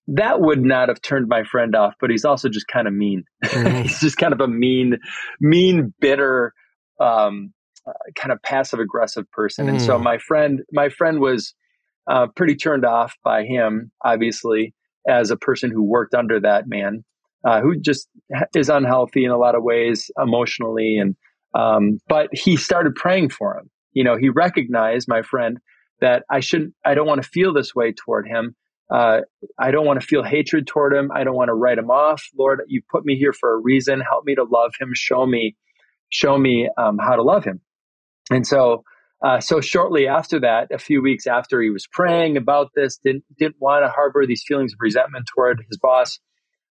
that would not have turned my friend off, but he's also just kind of mean. (laughs)
Mhm.
he's just kind of a mean, mean, bitter, um, uh, kind of passive aggressive person. And so
Mm.
my friend, my friend was uh, pretty turned off by him, obviously, as a person who worked under that man, uh, who just is unhealthy in a lot of ways emotionally. And um, but he started praying for him. You know, he recognized my friend that I shouldn't, I don't want to feel this way toward him. Uh, I don't want to feel hatred toward him. I don't want to write him off. Lord, you put me here for a reason. Help me to love him. Show me, show me um, how to love him. And so, uh, so shortly after that, a few weeks after he was praying about this, didn't didn't want to harbor these feelings of resentment toward his boss.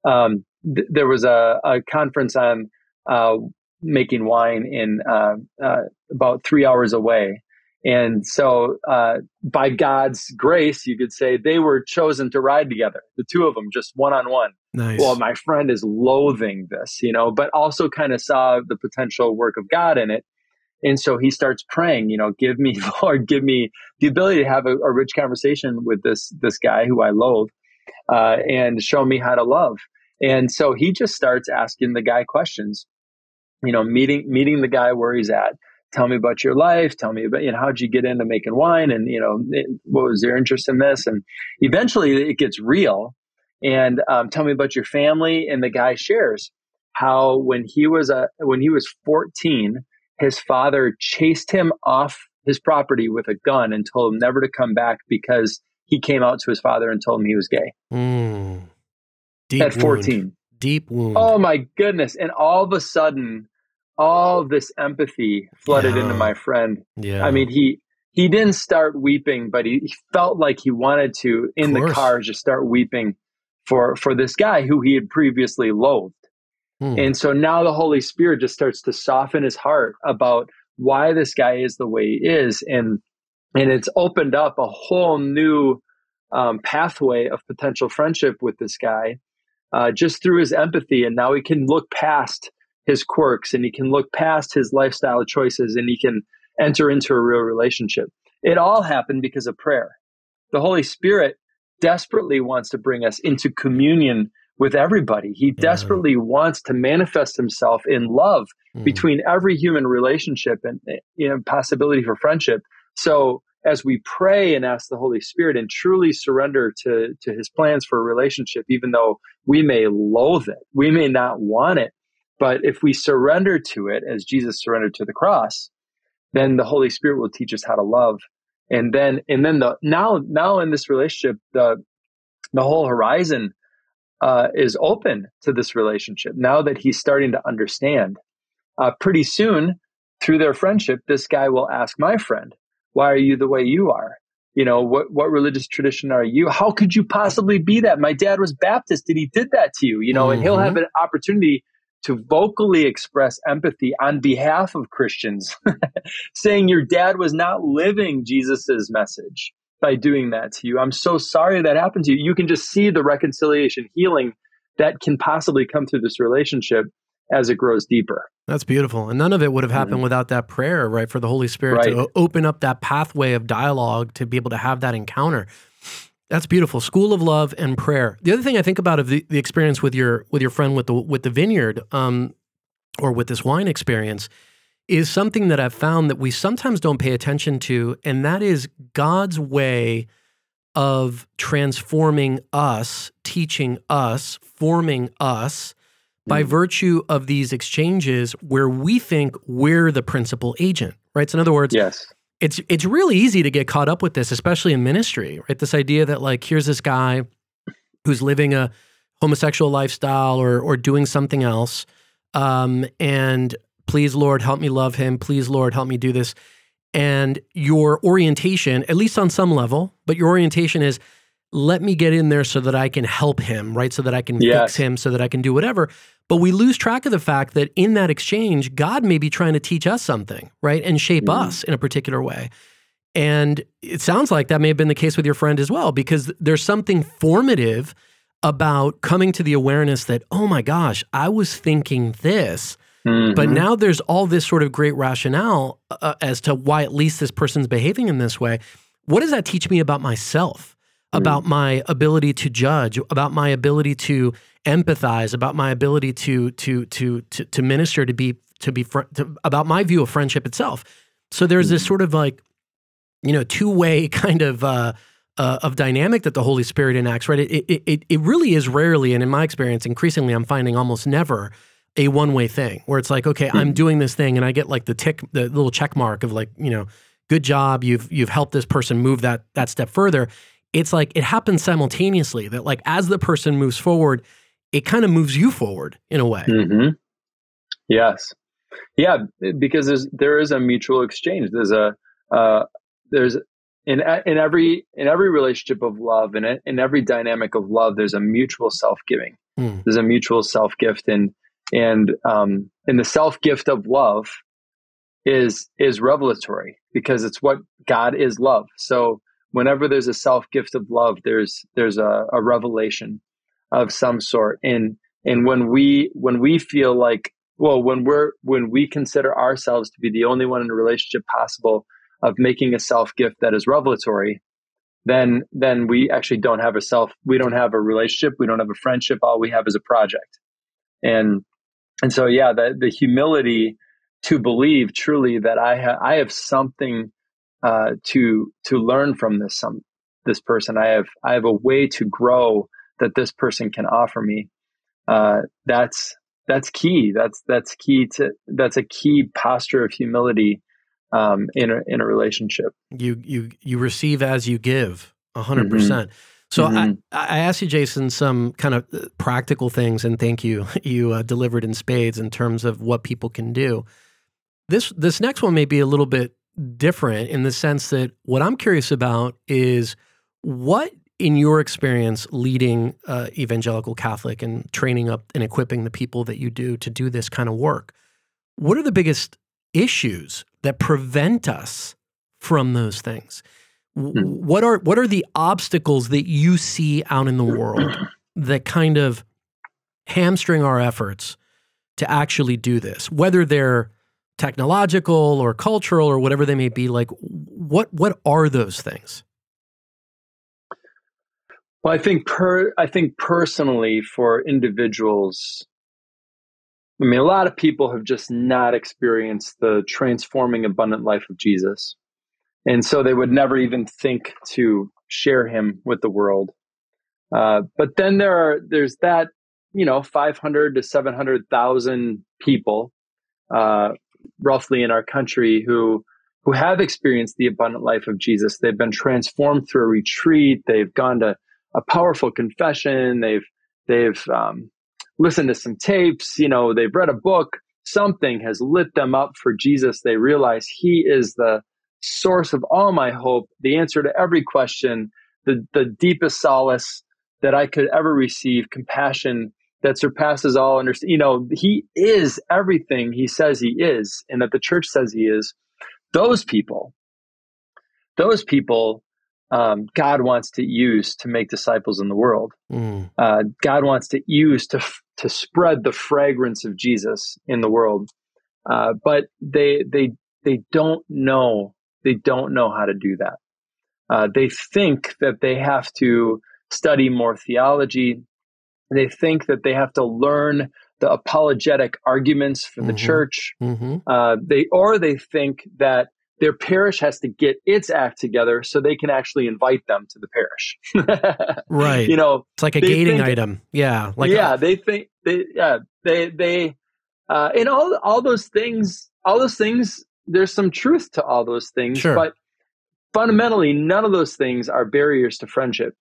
Um, th- there was a, a conference on uh, making wine in uh, uh, about three hours away, and so uh, by God's grace, you could say they were chosen to ride together, the two of them, just one on one
Nice.
well, my friend is loathing this, you know, but also kind of saw the potential work of God in it. And so he starts praying, you know, give me, (laughs) Lord, give me the ability to have a, a rich conversation with this, this guy who I loathe, uh, and show me how to love. And so he just starts asking the guy questions, you know, meeting, meeting the guy where he's at. Tell me about your life. Tell me about, you know, how'd you get into making wine? And, you know, what was your interest in this? And eventually it gets real and um, tell me about your family. And the guy shares how when he was a when he was 14, his father chased him off his property with a gun and told him never to come back because he came out to his father and told him he was gay.
Mm.
At 14.
Wound. Deep wound.
Oh my goodness. And all of a sudden, all this empathy flooded yeah. into my friend.
Yeah.
I mean, he he didn't start weeping, but he, he felt like he wanted to in the car just start weeping for for this guy who he had previously loathed. Hmm. And so now the Holy Spirit just starts to soften his heart about why this guy is the way he is, and and it's opened up a whole new um, pathway of potential friendship with this guy uh, just through his empathy. And now he can look past his quirks and he can look past his lifestyle choices and he can enter into a real relationship. It all happened because of prayer. The Holy Spirit desperately wants to bring us into communion with everybody. He yeah. desperately wants to manifest himself in love mm. between every human relationship and you know possibility for friendship. So as we pray and ask the Holy Spirit and truly surrender to, to his plans for a relationship, even though we may loathe it, we may not want it, but if we surrender to it as Jesus surrendered to the cross, then the Holy Spirit will teach us how to love. And then, and then the, now, now in this relationship, the, the whole horizon uh, is open to this relationship now that he's starting to understand. Uh, pretty soon, through their friendship, this guy will ask my friend, Why are you the way you are? You know, what, what religious tradition are you? How could you possibly be that? My dad was Baptist and he did that to you, you know, mm-hmm. and he'll have mm-hmm. an opportunity to vocally express empathy on behalf of Christians, (laughs) saying your dad was not living Jesus's message by doing that to you. I'm so sorry that happened to you. You can just see the reconciliation, healing that can possibly come through this relationship as it grows deeper.
That's beautiful. And none of it would have happened mm-hmm. without that prayer, right? For the Holy Spirit right. to open up that pathway of dialogue to be able to have that encounter. That's beautiful. School of love and prayer. The other thing I think about of the, the experience with your with your friend with the with the vineyard, um, or with this wine experience, is something that I've found that we sometimes don't pay attention to, and that is God's way of transforming us, teaching us, forming us by mm. virtue of these exchanges where we think we're the principal agent, right? So, in other words,
yes.
It's it's really easy to get caught up with this, especially in ministry, right? This idea that like here's this guy who's living a homosexual lifestyle or or doing something else, um, and Please, Lord, help me love him. Please, Lord, help me do this. And your orientation, at least on some level, but your orientation is let me get in there so that I can help him, right? So that I can yes. fix him, so that I can do whatever. But we lose track of the fact that in that exchange, God may be trying to teach us something, right? And shape mm. us in a particular way. And it sounds like that may have been the case with your friend as well, because there's something formative about coming to the awareness that, oh my gosh, I was thinking this Mm-hmm. But now there's all this sort of great rationale uh, as to why at least this person's behaving in this way. What does that teach me about myself. About my ability to judge, about my ability to empathize, about my ability to to to to, to minister, to be to be fr- to, about my view of friendship itself. So there's mm. this sort of like, you know, two way (laughs) kind of. Uh, uh, of dynamic that the Holy Spirit enacts, right? It, it, it, it really is rarely, and in my experience, increasingly, I'm finding almost never a one way thing where it's like, okay, I'm hmm. doing this thing and I get like the tick, the little check mark of like, you know, good job, you've you've helped this person move that that step further. It's like it happens simultaneously that like as the person moves forward, it kind of moves you forward in a way.
Mm-hmm. Yes, yeah, because there's there is a mutual exchange. There's a uh, there's in in every in every relationship of love and in, in every dynamic of love, there's a mutual self giving. Mm. There's a mutual self gift and and um, and the self gift of love is is revelatory because it's what God is love. So whenever there's a self gift of love, there's there's a, a revelation of some sort. And and when we when we feel like well when we're when we consider ourselves to be the only one in a relationship possible of making a self gift that is revelatory then then we actually don't have a self we don't have a relationship we don't have a friendship all we have is a project and and so yeah the, the humility to believe truly that i have i have something uh, to to learn from this some this person i have i have a way to grow that this person can offer me. Uh, that's that's key. That's that's key to that's a key posture of humility um, in a in a relationship.
You you you receive as you give, 100 mm-hmm. percent. So mm-hmm. I, I asked you, Jason, some kind of uh, practical things, and thank you. (laughs) You uh, delivered in spades in terms of what people can do. This this next one may be a little bit different in the sense that what I'm curious about is what in your experience leading uh, evangelical Catholic and training up and equipping the people that you do to do this kind of work, what are the biggest issues that prevent us from those things? Hmm. What are what are the obstacles that you see out in the (clears throat) world that kind of hamstring our efforts to actually do this? Whether they're technological or cultural or whatever they may be, like what what are those things?
Well, I think per I think personally for individuals, I mean, a lot of people have just not experienced the transforming abundant life of Jesus. And so they would never even think to share him with the world. Uh, but then there are, there's that, you know, 500 to 700,000 people, uh, roughly in our country who, who have experienced the abundant life of Jesus. They've been transformed through a retreat. They've gone to a powerful confession. They've they've um, listened to some tapes. You know, they've read a book. Something has lit them up for Jesus. They realize He is the source of all my hope, the answer to every question, the the deepest solace that I could ever receive, compassion that surpasses all understanding. You know, He is everything He says He is, and that the church says He is. Those people, those people um, God wants to use to make disciples in the world. Mm. Uh, God wants to use to to spread the fragrance of Jesus in the world, uh, but they they they don't know they don't know how to do that. Uh, they think that they have to study more theology. They think that they have to learn the apologetic arguments for the mm-hmm. church. Mm-hmm. Uh, they or they think that their parish has to get its act together so they can actually invite them to the parish. (laughs)
right.
You know,
it's like a gating think, item. Yeah.
Like yeah, a, they think they yeah they they uh, and all all those things all those things there's some truth to all those things,
sure.
but fundamentally none of those things are barriers to friendship.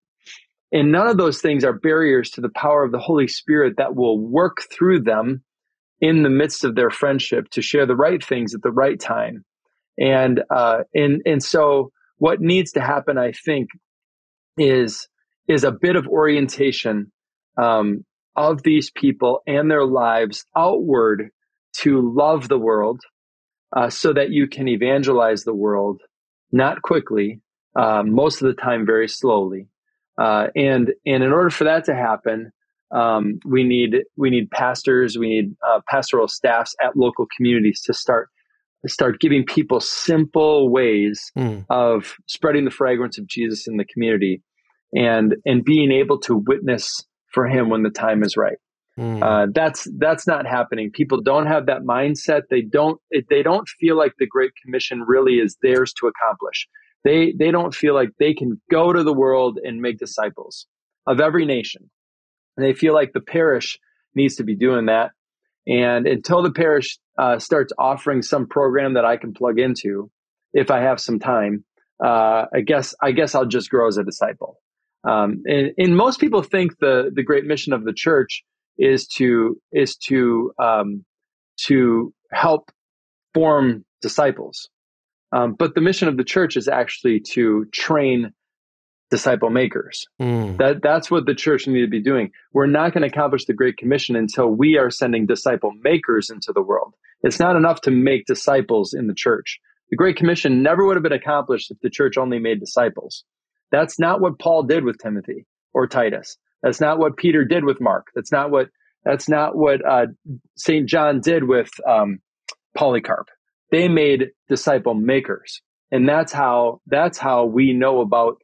And none of those things are barriers to the power of the Holy Spirit that will work through them in the midst of their friendship to share the right things at the right time. And uh, and and so what needs to happen, I think, is is a bit of orientation um, of these people and their lives outward to love the world, uh, so that you can evangelize the world, not quickly, uh, most of the time very slowly, uh, and and in order for that to happen. Um, we need we need pastors, we need uh, pastoral staffs at local communities to start start giving people simple ways mm. of spreading the fragrance of Jesus in the community and and being able to witness for him when the time is right. Mm. Uh, that's that's not happening. People don't have that mindset. They don't they don't feel like the Great Commission really is theirs to accomplish. They they don't feel like they can go to the world and make disciples of every nation. And they feel like the parish needs to be doing that. And until the parish uh, starts offering some program that I can plug into, if I have some time, uh, I guess I guess I'll just grow as a disciple. Um, and, and, most people think the the great mission of the church is to is to um, to help form disciples. Um, but the mission of the church is actually to train disciple makers. Mm. That that's what the church need to be doing. We're not going to accomplish the Great Commission until we are sending disciple makers into the world. It's not enough to make disciples in the church. The Great Commission never would have been accomplished if the church only made disciples. That's not what Paul did with Timothy or Titus. That's not what Peter did with Mark. That's not what that's not what uh, Saint John did with um, Polycarp. They made disciple makers, and that's how that's how we know about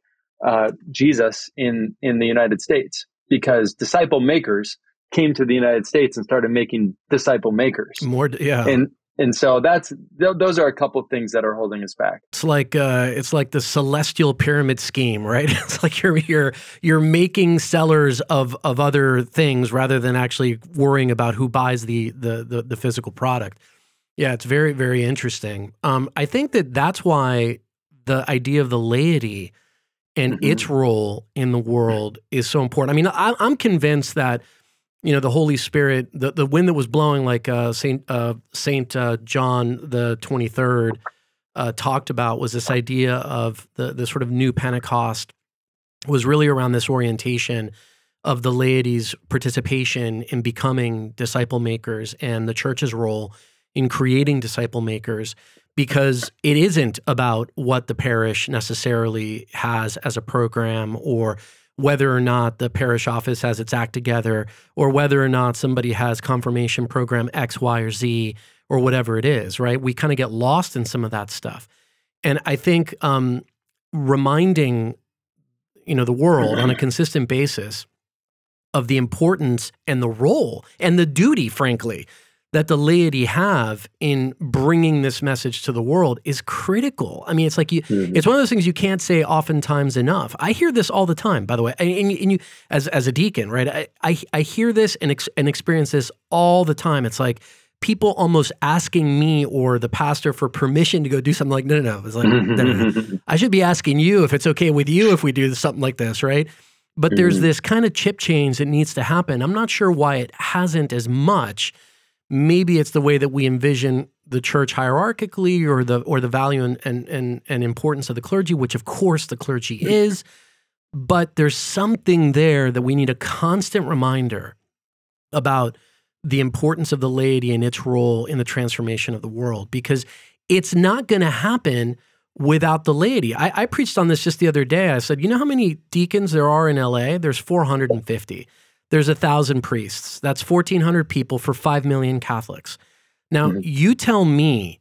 uh, Jesus in in the United States because disciple makers came to the United States and started making disciple makers.
More, yeah,
and and so that's th- those are a couple things that are holding us back.
It's like uh, it's like the celestial pyramid scheme, right? (laughs) It's like you're you're you're making sellers of of other things rather than actually worrying about who buys the the the, the physical product. Yeah, it's very very interesting. Um, I think that that's why the idea of the laity and mm-hmm. its role in the world is so important. I mean, I, I'm convinced that you know the Holy Spirit, the, the wind that was blowing, like uh, Saint uh, Saint uh, John the twenty third uh, talked about, was this idea of the the sort of new Pentecost was really around this orientation of the laity's participation in becoming disciple makers and the church's role in creating disciple makers because it isn't about what the parish necessarily has as a program or whether or not the parish office has its act together or whether or not somebody has confirmation program X, Y, or Z or whatever it is, right? We kind of get lost in some of that stuff. And I think um, reminding, you know, the world on a (clears throat) consistent basis of the importance and the role and the duty, frankly, that the laity have in bringing this message to the world is critical. I mean, it's like you, mm-hmm. it's one of those things you can't say oftentimes enough. I hear this all the time, by the way, and, and you, as as a deacon, right? I I, I hear this and ex, and experience this all the time. It's like people almost asking me or the pastor for permission to go do something like no no no. It's like no, no, no. (laughs) I should be asking you if it's okay with you if we do something like this, right? But there's mm-hmm. this kind of chip change that needs to happen. I'm not sure why it hasn't as much maybe it's the way that we envision the church hierarchically or the or the value and and and, and importance of the clergy, which of course the clergy mm-hmm. is. But there's something there that we need a constant reminder about the importance of the laity and its role in the transformation of the world because it's not going to happen without the laity. I, I, preached on this just the other day. I said, you know how many deacons there are in LA? There's 450 there's a thousand priests. That's 1,400 people for 5 million Catholics. Now, mm-hmm. you tell me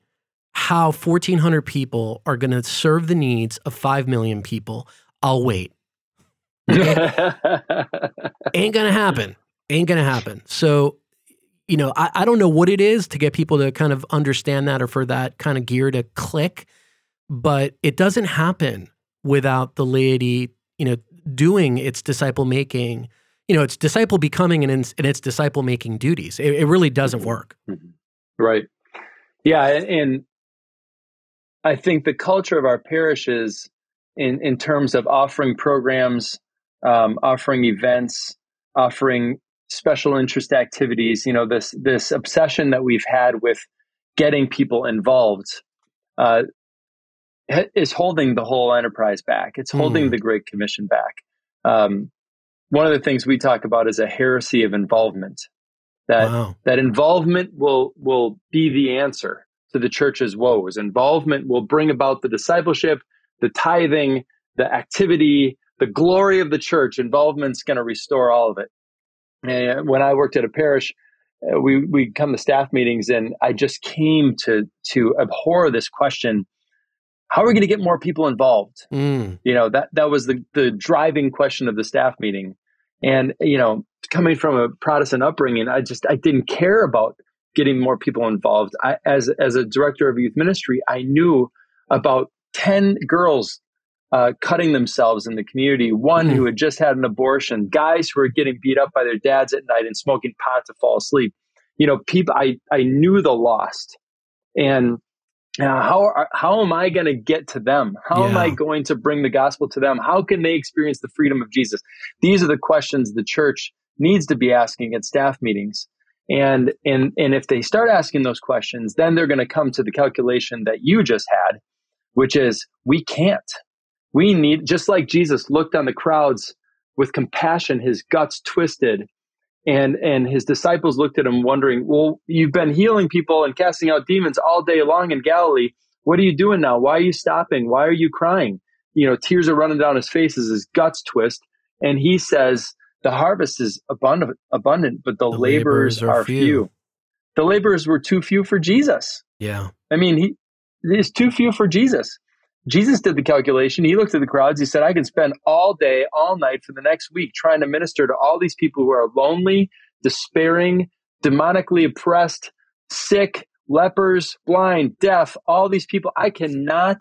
how 1,400 people are going to serve the needs of 5 million people. I'll wait. Okay? Ain't (laughs) going to happen. Ain't going to happen. So, you know, I, I don't know what it is to get people to kind of understand that or for that kind of gear to click, but it doesn't happen without the laity, you know, doing its disciple making you know, it's disciple becoming and, and it's disciple making duties. It, it, really doesn't work.
Mm-hmm. Right. Yeah. And I think the culture of our parishes, in, in terms of offering programs, um, offering events, offering special interest activities, you know, this, this obsession that we've had with getting people involved, uh, is holding the whole enterprise back. It's holding mm. the Great Commission back. Um, one of the things we talk about is a heresy of involvement. That wow. that involvement will will be the answer to the church's woes. Involvement will bring about the discipleship, the tithing, the activity, the glory of the church. Involvement's going to restore all of it. And when I worked at a parish, uh, we we come to staff meetings, and I just came to to abhor this question how are we going to get more people involved? Mm. You know, that, that was the, the driving question of the staff meeting. And, you know, coming from a Protestant upbringing, I just, I didn't care about getting more people involved. I, as, as a director of youth ministry, I knew about 10 girls uh, cutting themselves in the community, one mm. who had just had an abortion, guys who were getting beat up by their dads at night and smoking pot to fall asleep. You know, people, I, I knew the lost. And now, how how am I going to get to them? How yeah. am I going to bring the gospel to them? How can they experience the freedom of Jesus? These are the questions the church needs to be asking at staff meetings. And and and if they start asking those questions, then they're going to come to the calculation that you just had, which is we can't. We need just like Jesus looked on the crowds with compassion, his guts twisted, and and his disciples looked at him wondering well you've been healing people and casting out demons all day long in galilee. What are you doing now? Why are you stopping? Why are you crying? You know tears are running down his face as his guts twist. And he says the harvest is abundant abundant but the, the laborers, laborers, are, are few. few. the laborers were too few for jesus.
Yeah.
I mean he is too few for jesus Jesus did the calculation. He looked at the crowds. He said, I can spend all day, all night for the next week trying to minister to all these people who are lonely, despairing, demonically oppressed, sick, lepers, blind, deaf, all these people. I cannot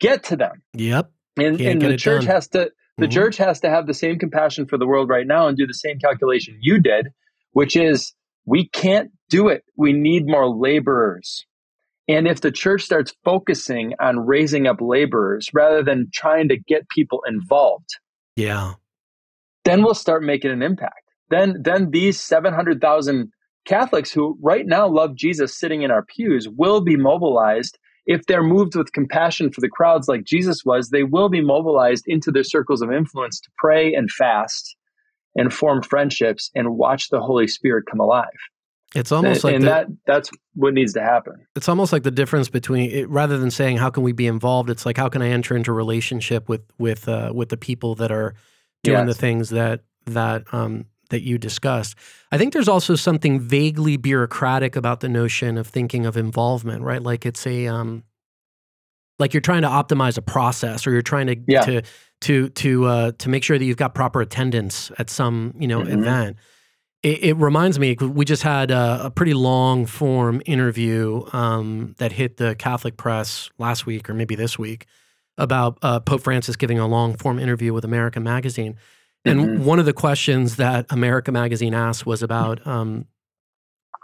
get to them.
Yep.
And, and the church done. has to the mm-hmm. church has to have the same compassion for the world right now and do the same calculation you did, which is we can't do it. We need more laborers. And if the church starts focusing on raising up laborers rather than trying to get people involved,
yeah,
then we'll start making an impact. Then, then these 700,000 Catholics who right now love Jesus sitting in our pews will be mobilized. If they're moved with compassion for the crowds like Jesus was, they will be mobilized into their circles of influence to pray and fast and form friendships and watch the Holy Spirit come alive.
It's almost
and,
like
and
the,
that that's what needs to happen.
It's almost like the difference between it, rather than saying how can we be involved, it's like how can I enter into relationship with with uh, with the people that are doing yes. the things that that um, that you discussed. I think there's also something vaguely bureaucratic about the notion of thinking of involvement, right? Like it's a um, like you're trying to optimize a process, or you're trying to
yeah.
to to to uh, to make sure that you've got proper attendance at some you know mm-hmm. event it, it reminds me, we just had a, a pretty long form interview um, that hit the Catholic press last week or maybe this week about uh, Pope Francis giving a long form interview with America Magazine. And mm-hmm. one of the questions that America Magazine asked was about um,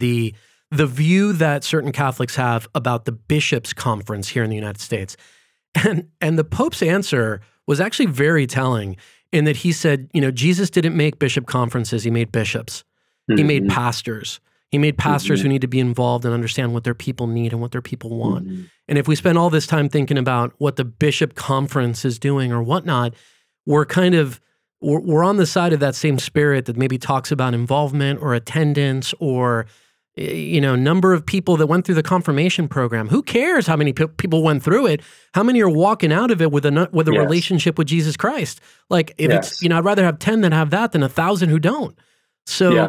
the the view that certain Catholics have about the bishops' conference here in the United States. (laughs) And and the Pope's answer was actually very telling in that he said, you know, Jesus didn't make bishop conferences, he made bishops. Mm-hmm. He made mm-hmm. pastors. He made pastors mm-hmm. who need to be involved and understand what their people need and what their people want. Mm-hmm. And if we spend all this time thinking about what the bishop conference is doing or whatnot, we're kind of we're, we're on the side of that same spirit that maybe talks about involvement or attendance or you know number of people that went through the confirmation program who cares how many pe- people went through it how many are walking out of it with a with a yes. relationship with jesus christ like if yes. it's you know i'd rather have 10 that have that than a thousand who don't so yeah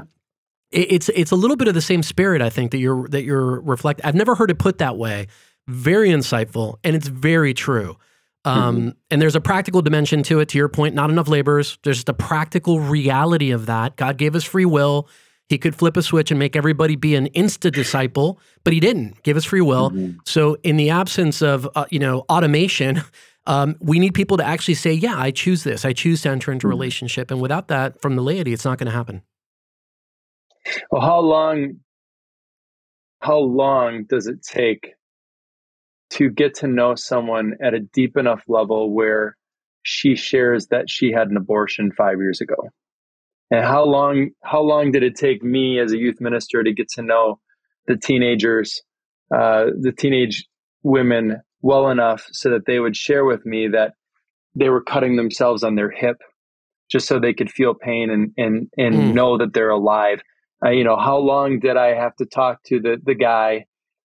it's it's a little bit of the same spirit I think that you're that you're reflecting. I've never heard it put that way. Very insightful, and it's very true. Um, mm-hmm. And there's a practical dimension to it. To your point, not enough laborers. There's just a practical reality of that. God gave us free will. He could flip a switch and make everybody be an insta disciple, but he didn't give us free will. Mm-hmm. So, in the absence of uh, you know automation, (laughs) um, we need people to actually say, "Yeah, I choose this. I choose to enter into a mm-hmm. relationship." And without that, from the laity, it's not going to happen.
Well, how long how long does it take to get to know someone at a deep enough level where she shares that she had an abortion 5 years ago? And how long how long did it take me as a youth minister to get to know the teenagers, uh, the teenage women well enough so that they would share with me that they were cutting themselves on their hip just so they could feel pain and and and mm. know that they're alive uh, you know, how long did I have to talk to the the guy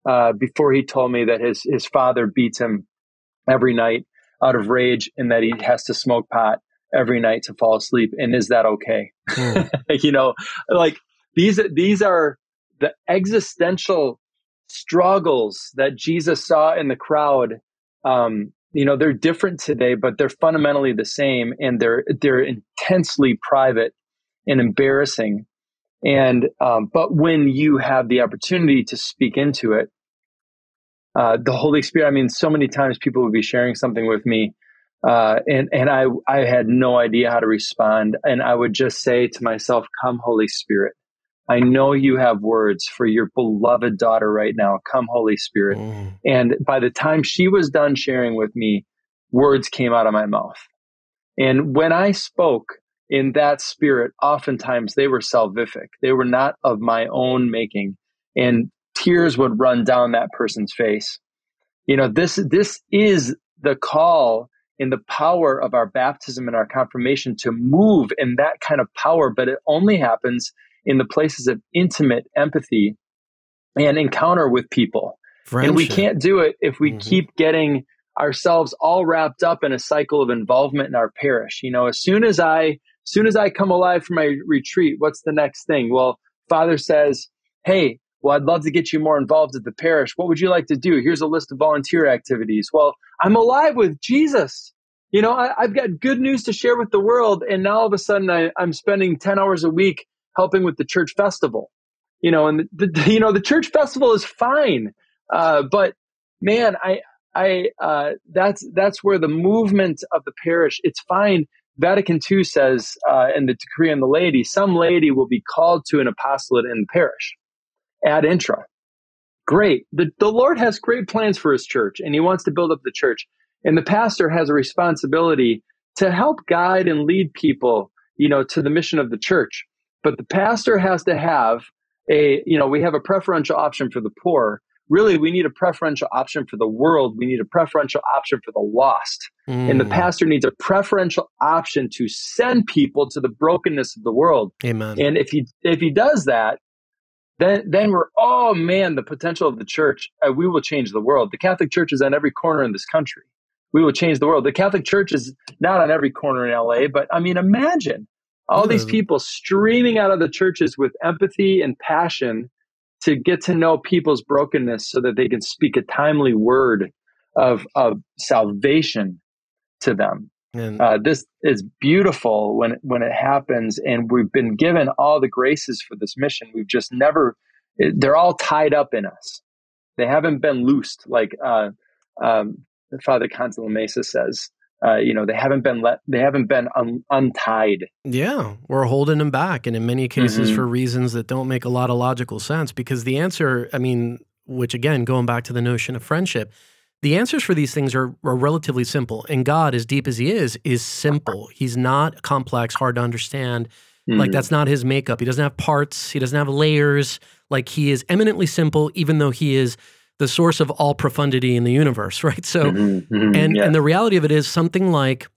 uh, before he told me that his his father beats him every night out of rage and that he has to smoke pot every night to fall asleep? And is that okay? Mm. (laughs) you know, like these these are the existential struggles that Jesus saw in the crowd. Um, you know, they're different today, but they're fundamentally the same, and they're they're intensely private and embarrassing and um, but when you have the opportunity to speak into it, uh, the Holy Spirit. I mean, so many times people would be sharing something with me, uh, and and I I had no idea how to respond, and I would just say to myself, "Come, Holy Spirit." I know you have words for your beloved daughter right now. Come, Holy Spirit. Mm. And by the time she was done sharing with me, words came out of my mouth. And when I spoke, in that spirit, oftentimes they were salvific. They were not of my own making. And tears would run down that person's face. You know, this, this is the call in the power of our baptism and our confirmation to move in that kind of power, but it only happens in the places of intimate empathy and encounter with people. Friendship. And we can't do it if we mm-hmm. keep getting ourselves all wrapped up in a cycle of involvement in our parish. You know, as soon as I soon as I come alive from my retreat, what's the next thing? Well, Father says, Hey, well, I'd love to get you more involved at the parish. What would you like to do? Here's a list of volunteer activities. Well, I'm alive with Jesus. You know, I, have got good news to share with the world. And now all of a sudden I, I'm spending 10 hours a week helping with the church festival. you know, and the, the (laughs) you know the church festival is fine, uh, but man, I I uh, that's that's where the movement of the parish. It's fine. Vatican II says uh, in the decree on the laity, some laity will be called to an apostolate in the parish ad intra. Great. The, the Lord has great plans for his church and he wants to build up the church. And the pastor has a responsibility to help guide and lead people, you know, to the mission of the church. But the pastor has to have a, you know, we have a preferential option for the poor. Really, we need a preferential option for the world. We need a preferential option for the lost. Mm. And the mm. pastor needs a preferential option to send people to the brokenness of the world.
Amen.
And if he if he does that, then then we're oh man the potential of the church uh, we will change the world the catholic church is on every corner in this country we will change the world the catholic church is not on every corner in la but i mean imagine all these people streaming out of the churches with empathy and passion to get to know people's brokenness so that they can speak a timely word of of salvation to them and uh, this is beautiful when when it happens, and we've been given all the graces for this mission. We've just never; they're all tied up in us. They haven't been loosed, like uh, um, Father Cantalamessa says. Uh, you know, they haven't been let, they haven't been un- untied.
Yeah, we're holding them back, and in many cases mm-hmm. for reasons that don't make a lot of logical sense. Because the answer, I mean, which again, going back to the notion of friendship the answers for these things are, are relatively simple. And God, as deep as He is, is simple. He's not complex, hard to understand. Mm-hmm. Like that's not his makeup. He doesn't have parts. He doesn't have layers. Like he is eminently simple, even though he is the source of all profundity in the universe, (laughs) right? So, mm-hmm, mm-hmm, and yeah. and the reality of it is something like,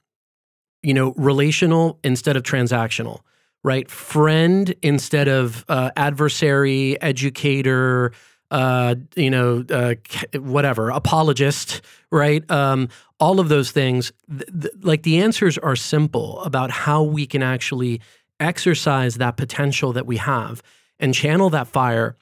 you know, relational instead of transactional, right? Friend instead of uh, adversary, educator, uh, you know, uh, whatever, apologist, right? Um, all of those things. Th- th- like the answers are simple about how we can actually exercise that potential that we have and channel that fire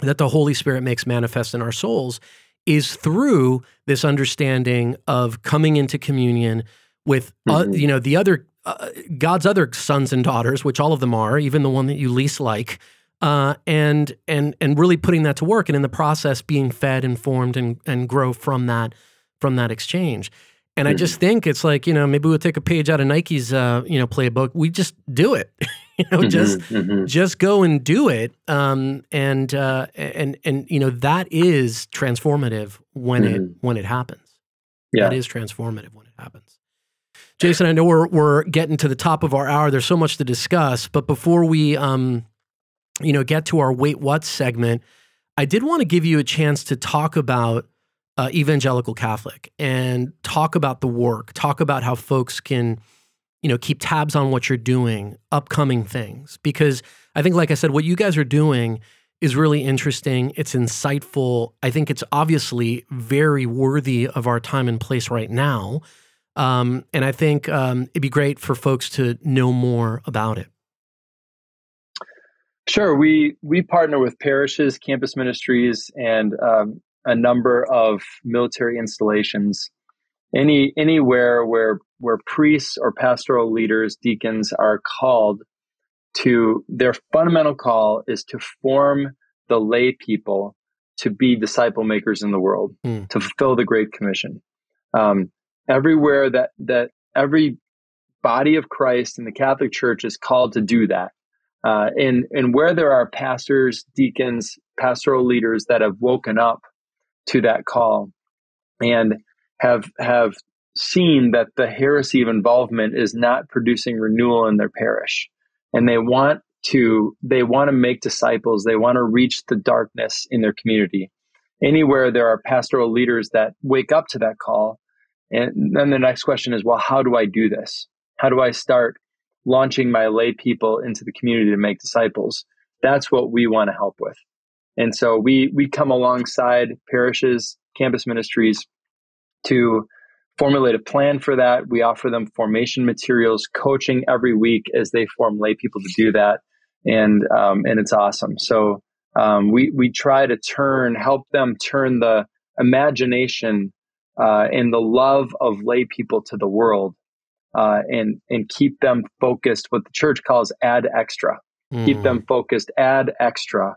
that the Holy Spirit makes manifest in our souls is through this understanding of coming into communion with, uh, mm-hmm. you know, the other uh, God's other sons and daughters, which all of them are, even the one that you least like, uh, and and and really putting that to work, and in the process being fed and formed and and grow from that from that exchange. And mm-hmm. I just think it's like you know maybe we'll take a page out of Nike's uh, you know playbook. We just do it, (laughs) (laughs) you know, mm-hmm, just mm-hmm. just go and do it. Um, and uh, and and you know that is transformative when it mm-hmm. when it happens. Yeah, that is transformative when it happens. Jason, I know we're we're getting to the top of our hour. There's so much to discuss, but before we um, you know, get to our wait what segment, I did want to give you a chance to talk about uh, evangelical Catholic and talk about the work, talk about how folks can, you know, keep tabs on what you're doing, upcoming things. Because I think, like I said, what you guys are doing is really interesting. It's insightful. I think it's obviously very worthy of our time and place right now. Um, and I think um, it'd be great for folks to know more about it.
Sure. We we partner with parishes, campus ministries, and um, a number of military installations. Any anywhere where where priests or pastoral leaders, deacons are called to their fundamental call is to form the lay people to be disciple makers in the world, mm. to fulfill the Great Commission. Um, everywhere that that every body of Christ in the Catholic Church is called to do that uh, and and where there are pastors, deacons, pastoral leaders that have woken up to that call and have have seen that the heresy of involvement is not producing renewal in their parish, and they want to they want to make disciples. They want to reach the darkness in their community. Anywhere there are pastoral leaders that wake up to that call, and then the next question is, well, how do I do this? How do I start launching my lay people into the community to make disciples. That's what we want to help with. And so we we come alongside parishes, campus ministries to formulate a plan for that. We offer them formation materials, coaching every week as they form lay people to do that, and um, and it's awesome. So um, we we try to turn help them turn the imagination uh, and the love of lay people to the world uh, and and keep them focused. What the church calls ad extra. Mm. Keep them focused. Ad extra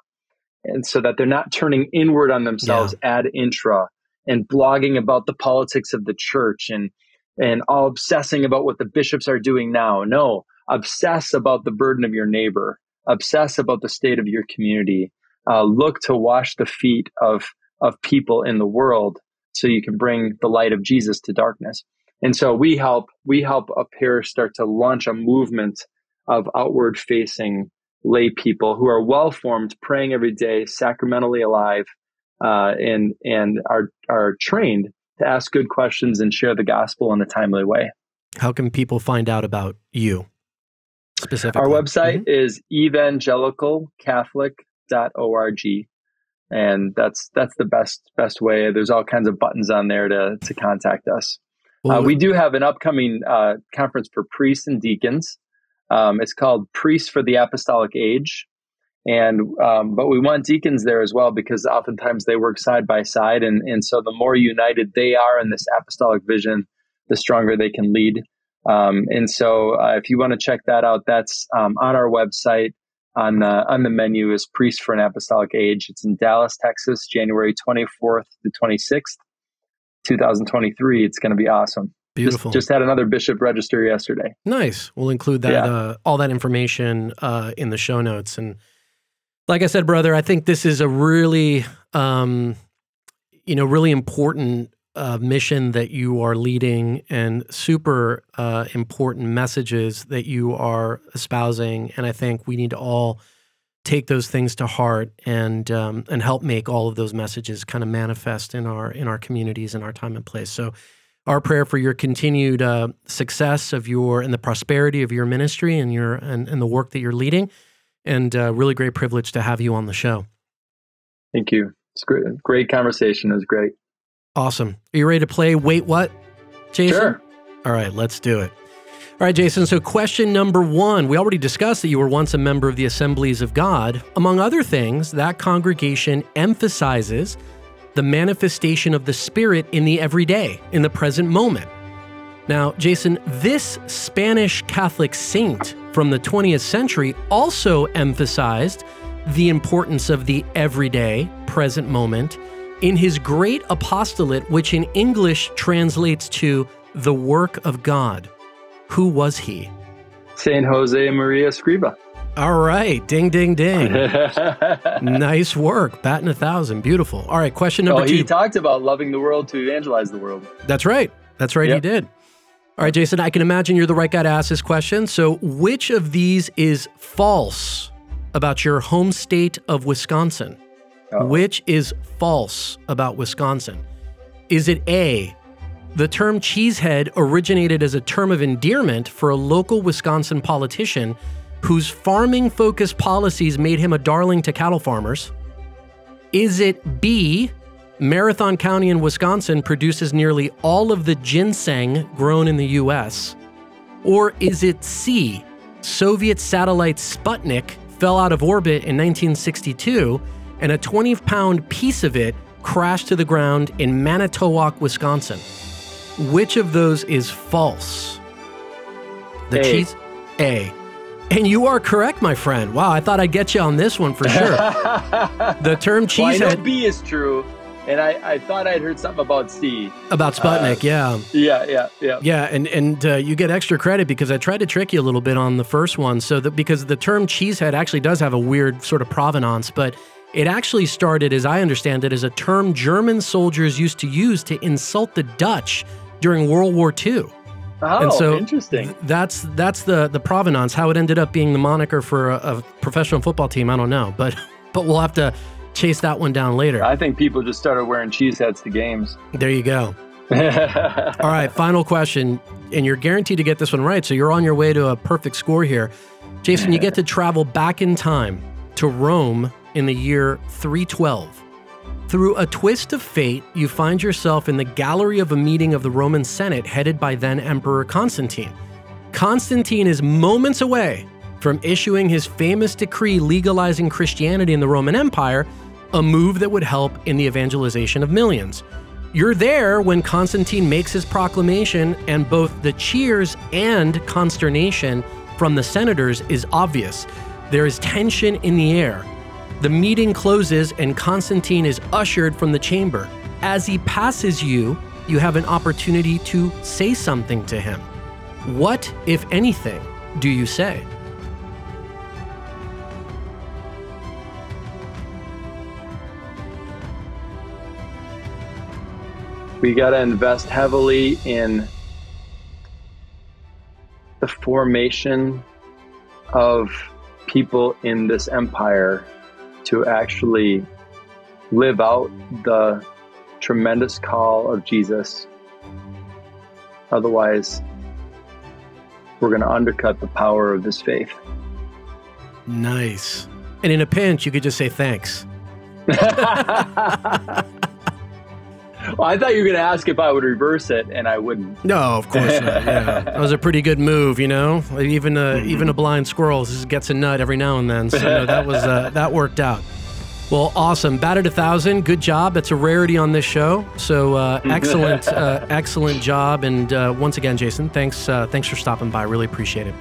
and so that they're not turning inward on themselves yeah. ad intra and blogging about the politics of the church and and all obsessing about what the bishops are doing now. No, obsess about the burden of your neighbor, obsess about the state of your community. Uh, look to wash the feet of of people in the world so you can bring the light of Jesus to darkness. And so we help we help up here start to launch a movement of outward facing lay people who are well formed, praying every day, sacramentally alive, uh, and and are are trained to ask good questions and share the gospel in a timely way.
How can people find out about you specifically?
Our website mm-hmm. is evangelicalcatholic.org. And that's that's the best best way. There's all kinds of buttons on there to to contact us. Well, uh, we do have an upcoming uh, conference for priests and deacons. Um, it's called Priests for the Apostolic Age, and um, but we want deacons there as well because oftentimes they work side by side and and so the more united they are in this apostolic vision the stronger they can lead um, and so uh, if you want to check that out that's um, on our website on the on the menu is priest for an apostolic age it's in dallas texas january 24th to 26th 2023 it's going to be awesome
Beautiful.
Just, just, had another bishop register yesterday.
Nice. We'll include that yeah. uh, all that information uh, in the show notes and like I said, brother, I think this is a really, um, you know, really important uh, mission that you are leading and super uh, important messages that you are espousing. And I think we need to all take those things to heart and um, and help make all of those messages kind of manifest in our in our communities and our time and place. So our prayer for your continued uh, success of your and the prosperity of your ministry and your and, and the work that you're leading and uh, really great privilege to have you on the show.
Thank you. It's great. Great conversation. It was great.
Awesome. Are you ready to play Wait What, Jason?
Sure.
All right, let's do it. All right, Jason. So, question number one we already discussed that you were once a member of the Assemblies of God. Among other things, that congregation emphasizes the manifestation of the Spirit in the everyday, in the present moment. Now, Jason, this Spanish Catholic saint from the 20th century also emphasized the importance of the everyday, present moment in his great apostolate, which in English translates to the work of God. Who was he?
Saint Jose Maria Escriva.
All right, ding, ding, ding. (laughs) nice work, batting a thousand, beautiful. All right, question number oh,
two.
He
talked about loving the world to evangelize the world.
That's right. That's right. Yep. He did. All right, Jason, I can imagine you're the right guy to ask this question. So, which of these is false about your home state of Wisconsin? Uh-oh. Which is false about Wisconsin? Is it A, the term cheesehead originated as a term of endearment for a local Wisconsin politician whose farming focused policies made him a darling to cattle farmers? Is it B, Marathon County in Wisconsin produces nearly all of the ginseng grown in the US? Or is it C? Soviet satellite Sputnik fell out of orbit in 1962 and a 20 pound piece of it crashed to the ground in Manitowoc, Wisconsin. Which of those is false? The
A.
cheese A. And you are correct, my friend. Wow, I thought I'd get you on this one for sure. (laughs) the term cheesehead. Well, I
know B is true and I, I thought I'd heard something about C.
About Sputnik, uh,
yeah. Yeah, yeah, yeah.
Yeah, and and uh, you get extra credit because I tried to trick you a little bit on the first one. So that because the term cheesehead actually does have a weird sort of provenance, but it actually started, as I understand it, as a term German soldiers used to use to insult the Dutch during World War II.
Oh, and so interesting.
That's that's the the provenance. How it ended up being the moniker for a, a professional football team, I don't know, but (laughs) but we'll have to chase that one down later.
I think people just started wearing cheese heads to games.
There you go. (laughs) All right, final question. And you're guaranteed to get this one right. So you're on your way to a perfect score here. Jason, you get to travel back in time to Rome in the year 312. Through a twist of fate, you find yourself in the gallery of a meeting of the Roman Senate headed by then Emperor Constantine. Constantine is moments away from issuing his famous decree legalizing Christianity in the Roman Empire, a move that would help in the evangelization of millions. You're there when Constantine makes his proclamation, and both the cheers and consternation from the senators is obvious. There is tension in the air. The meeting closes and Constantine is ushered from the chamber. As he passes you, you have an opportunity to say something to him. What, if anything, do you say?
We got to invest heavily in the formation of people in this empire to actually live out the tremendous call of Jesus. Otherwise, we're going to undercut the power of this faith.
Nice. And in a pinch, you could just say thanks. (laughs)
Well, I thought you were going to ask if I would reverse it, and I wouldn't.
No, of course not. Yeah. (laughs) that was a pretty good move, you know. Even a mm-hmm. even a blind squirrel gets a nut every now and then. So no, that was uh, (laughs) that worked out. Well, awesome. Batted a thousand. Good job. It's a rarity on this show. So uh, excellent, (laughs) uh, excellent job. And uh, once again, Jason, thanks, uh, thanks for stopping by. Really appreciate it.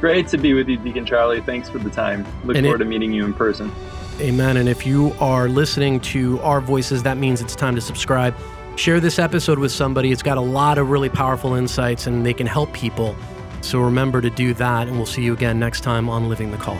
Great to be with you, Deacon Charlie. Thanks for the time. Look and forward it, to meeting you in person.
Amen. And if you are listening to our voices, that means it's time to subscribe. Share this episode with somebody. It's got a lot of really powerful insights and they can help people. So remember to do that. And we'll see you again next time on Living the Call.